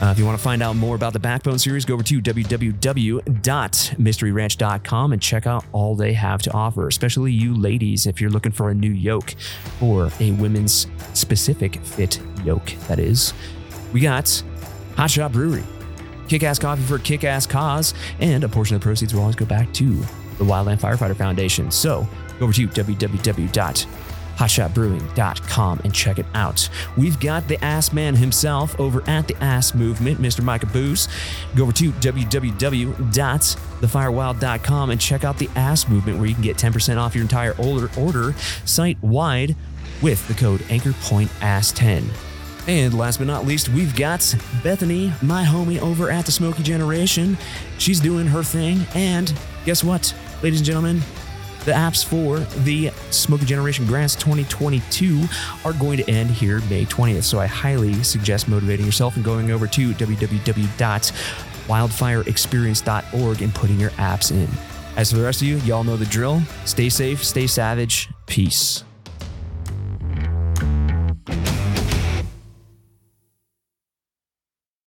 Uh, if you want to find out more about the Backbone series, go over to www.mysteryranch.com and check out all they have to offer, especially you ladies, if you're looking for a new yoke or a women's specific fit yoke, that is. We got Hotshot Brewery, kick ass coffee for kick ass cause, and a portion of the proceeds will always go back to the Wildland Firefighter Foundation. So go over to www.hotshotbrewing.com and check it out. We've got the Ass Man himself over at the Ass Movement, Mr. Micah Booze. Go over to www.thefirewild.com and check out the Ass Movement, where you can get 10% off your entire order, order site wide with the code AnchorPointAss10. And last but not least, we've got Bethany, my homie over at the Smokey Generation. She's doing her thing. And guess what, ladies and gentlemen? The apps for the Smokey Generation Grants 2022 are going to end here May 20th. So I highly suggest motivating yourself and going over to www.wildfireexperience.org and putting your apps in. As for the rest of you, y'all know the drill. Stay safe, stay savage. Peace.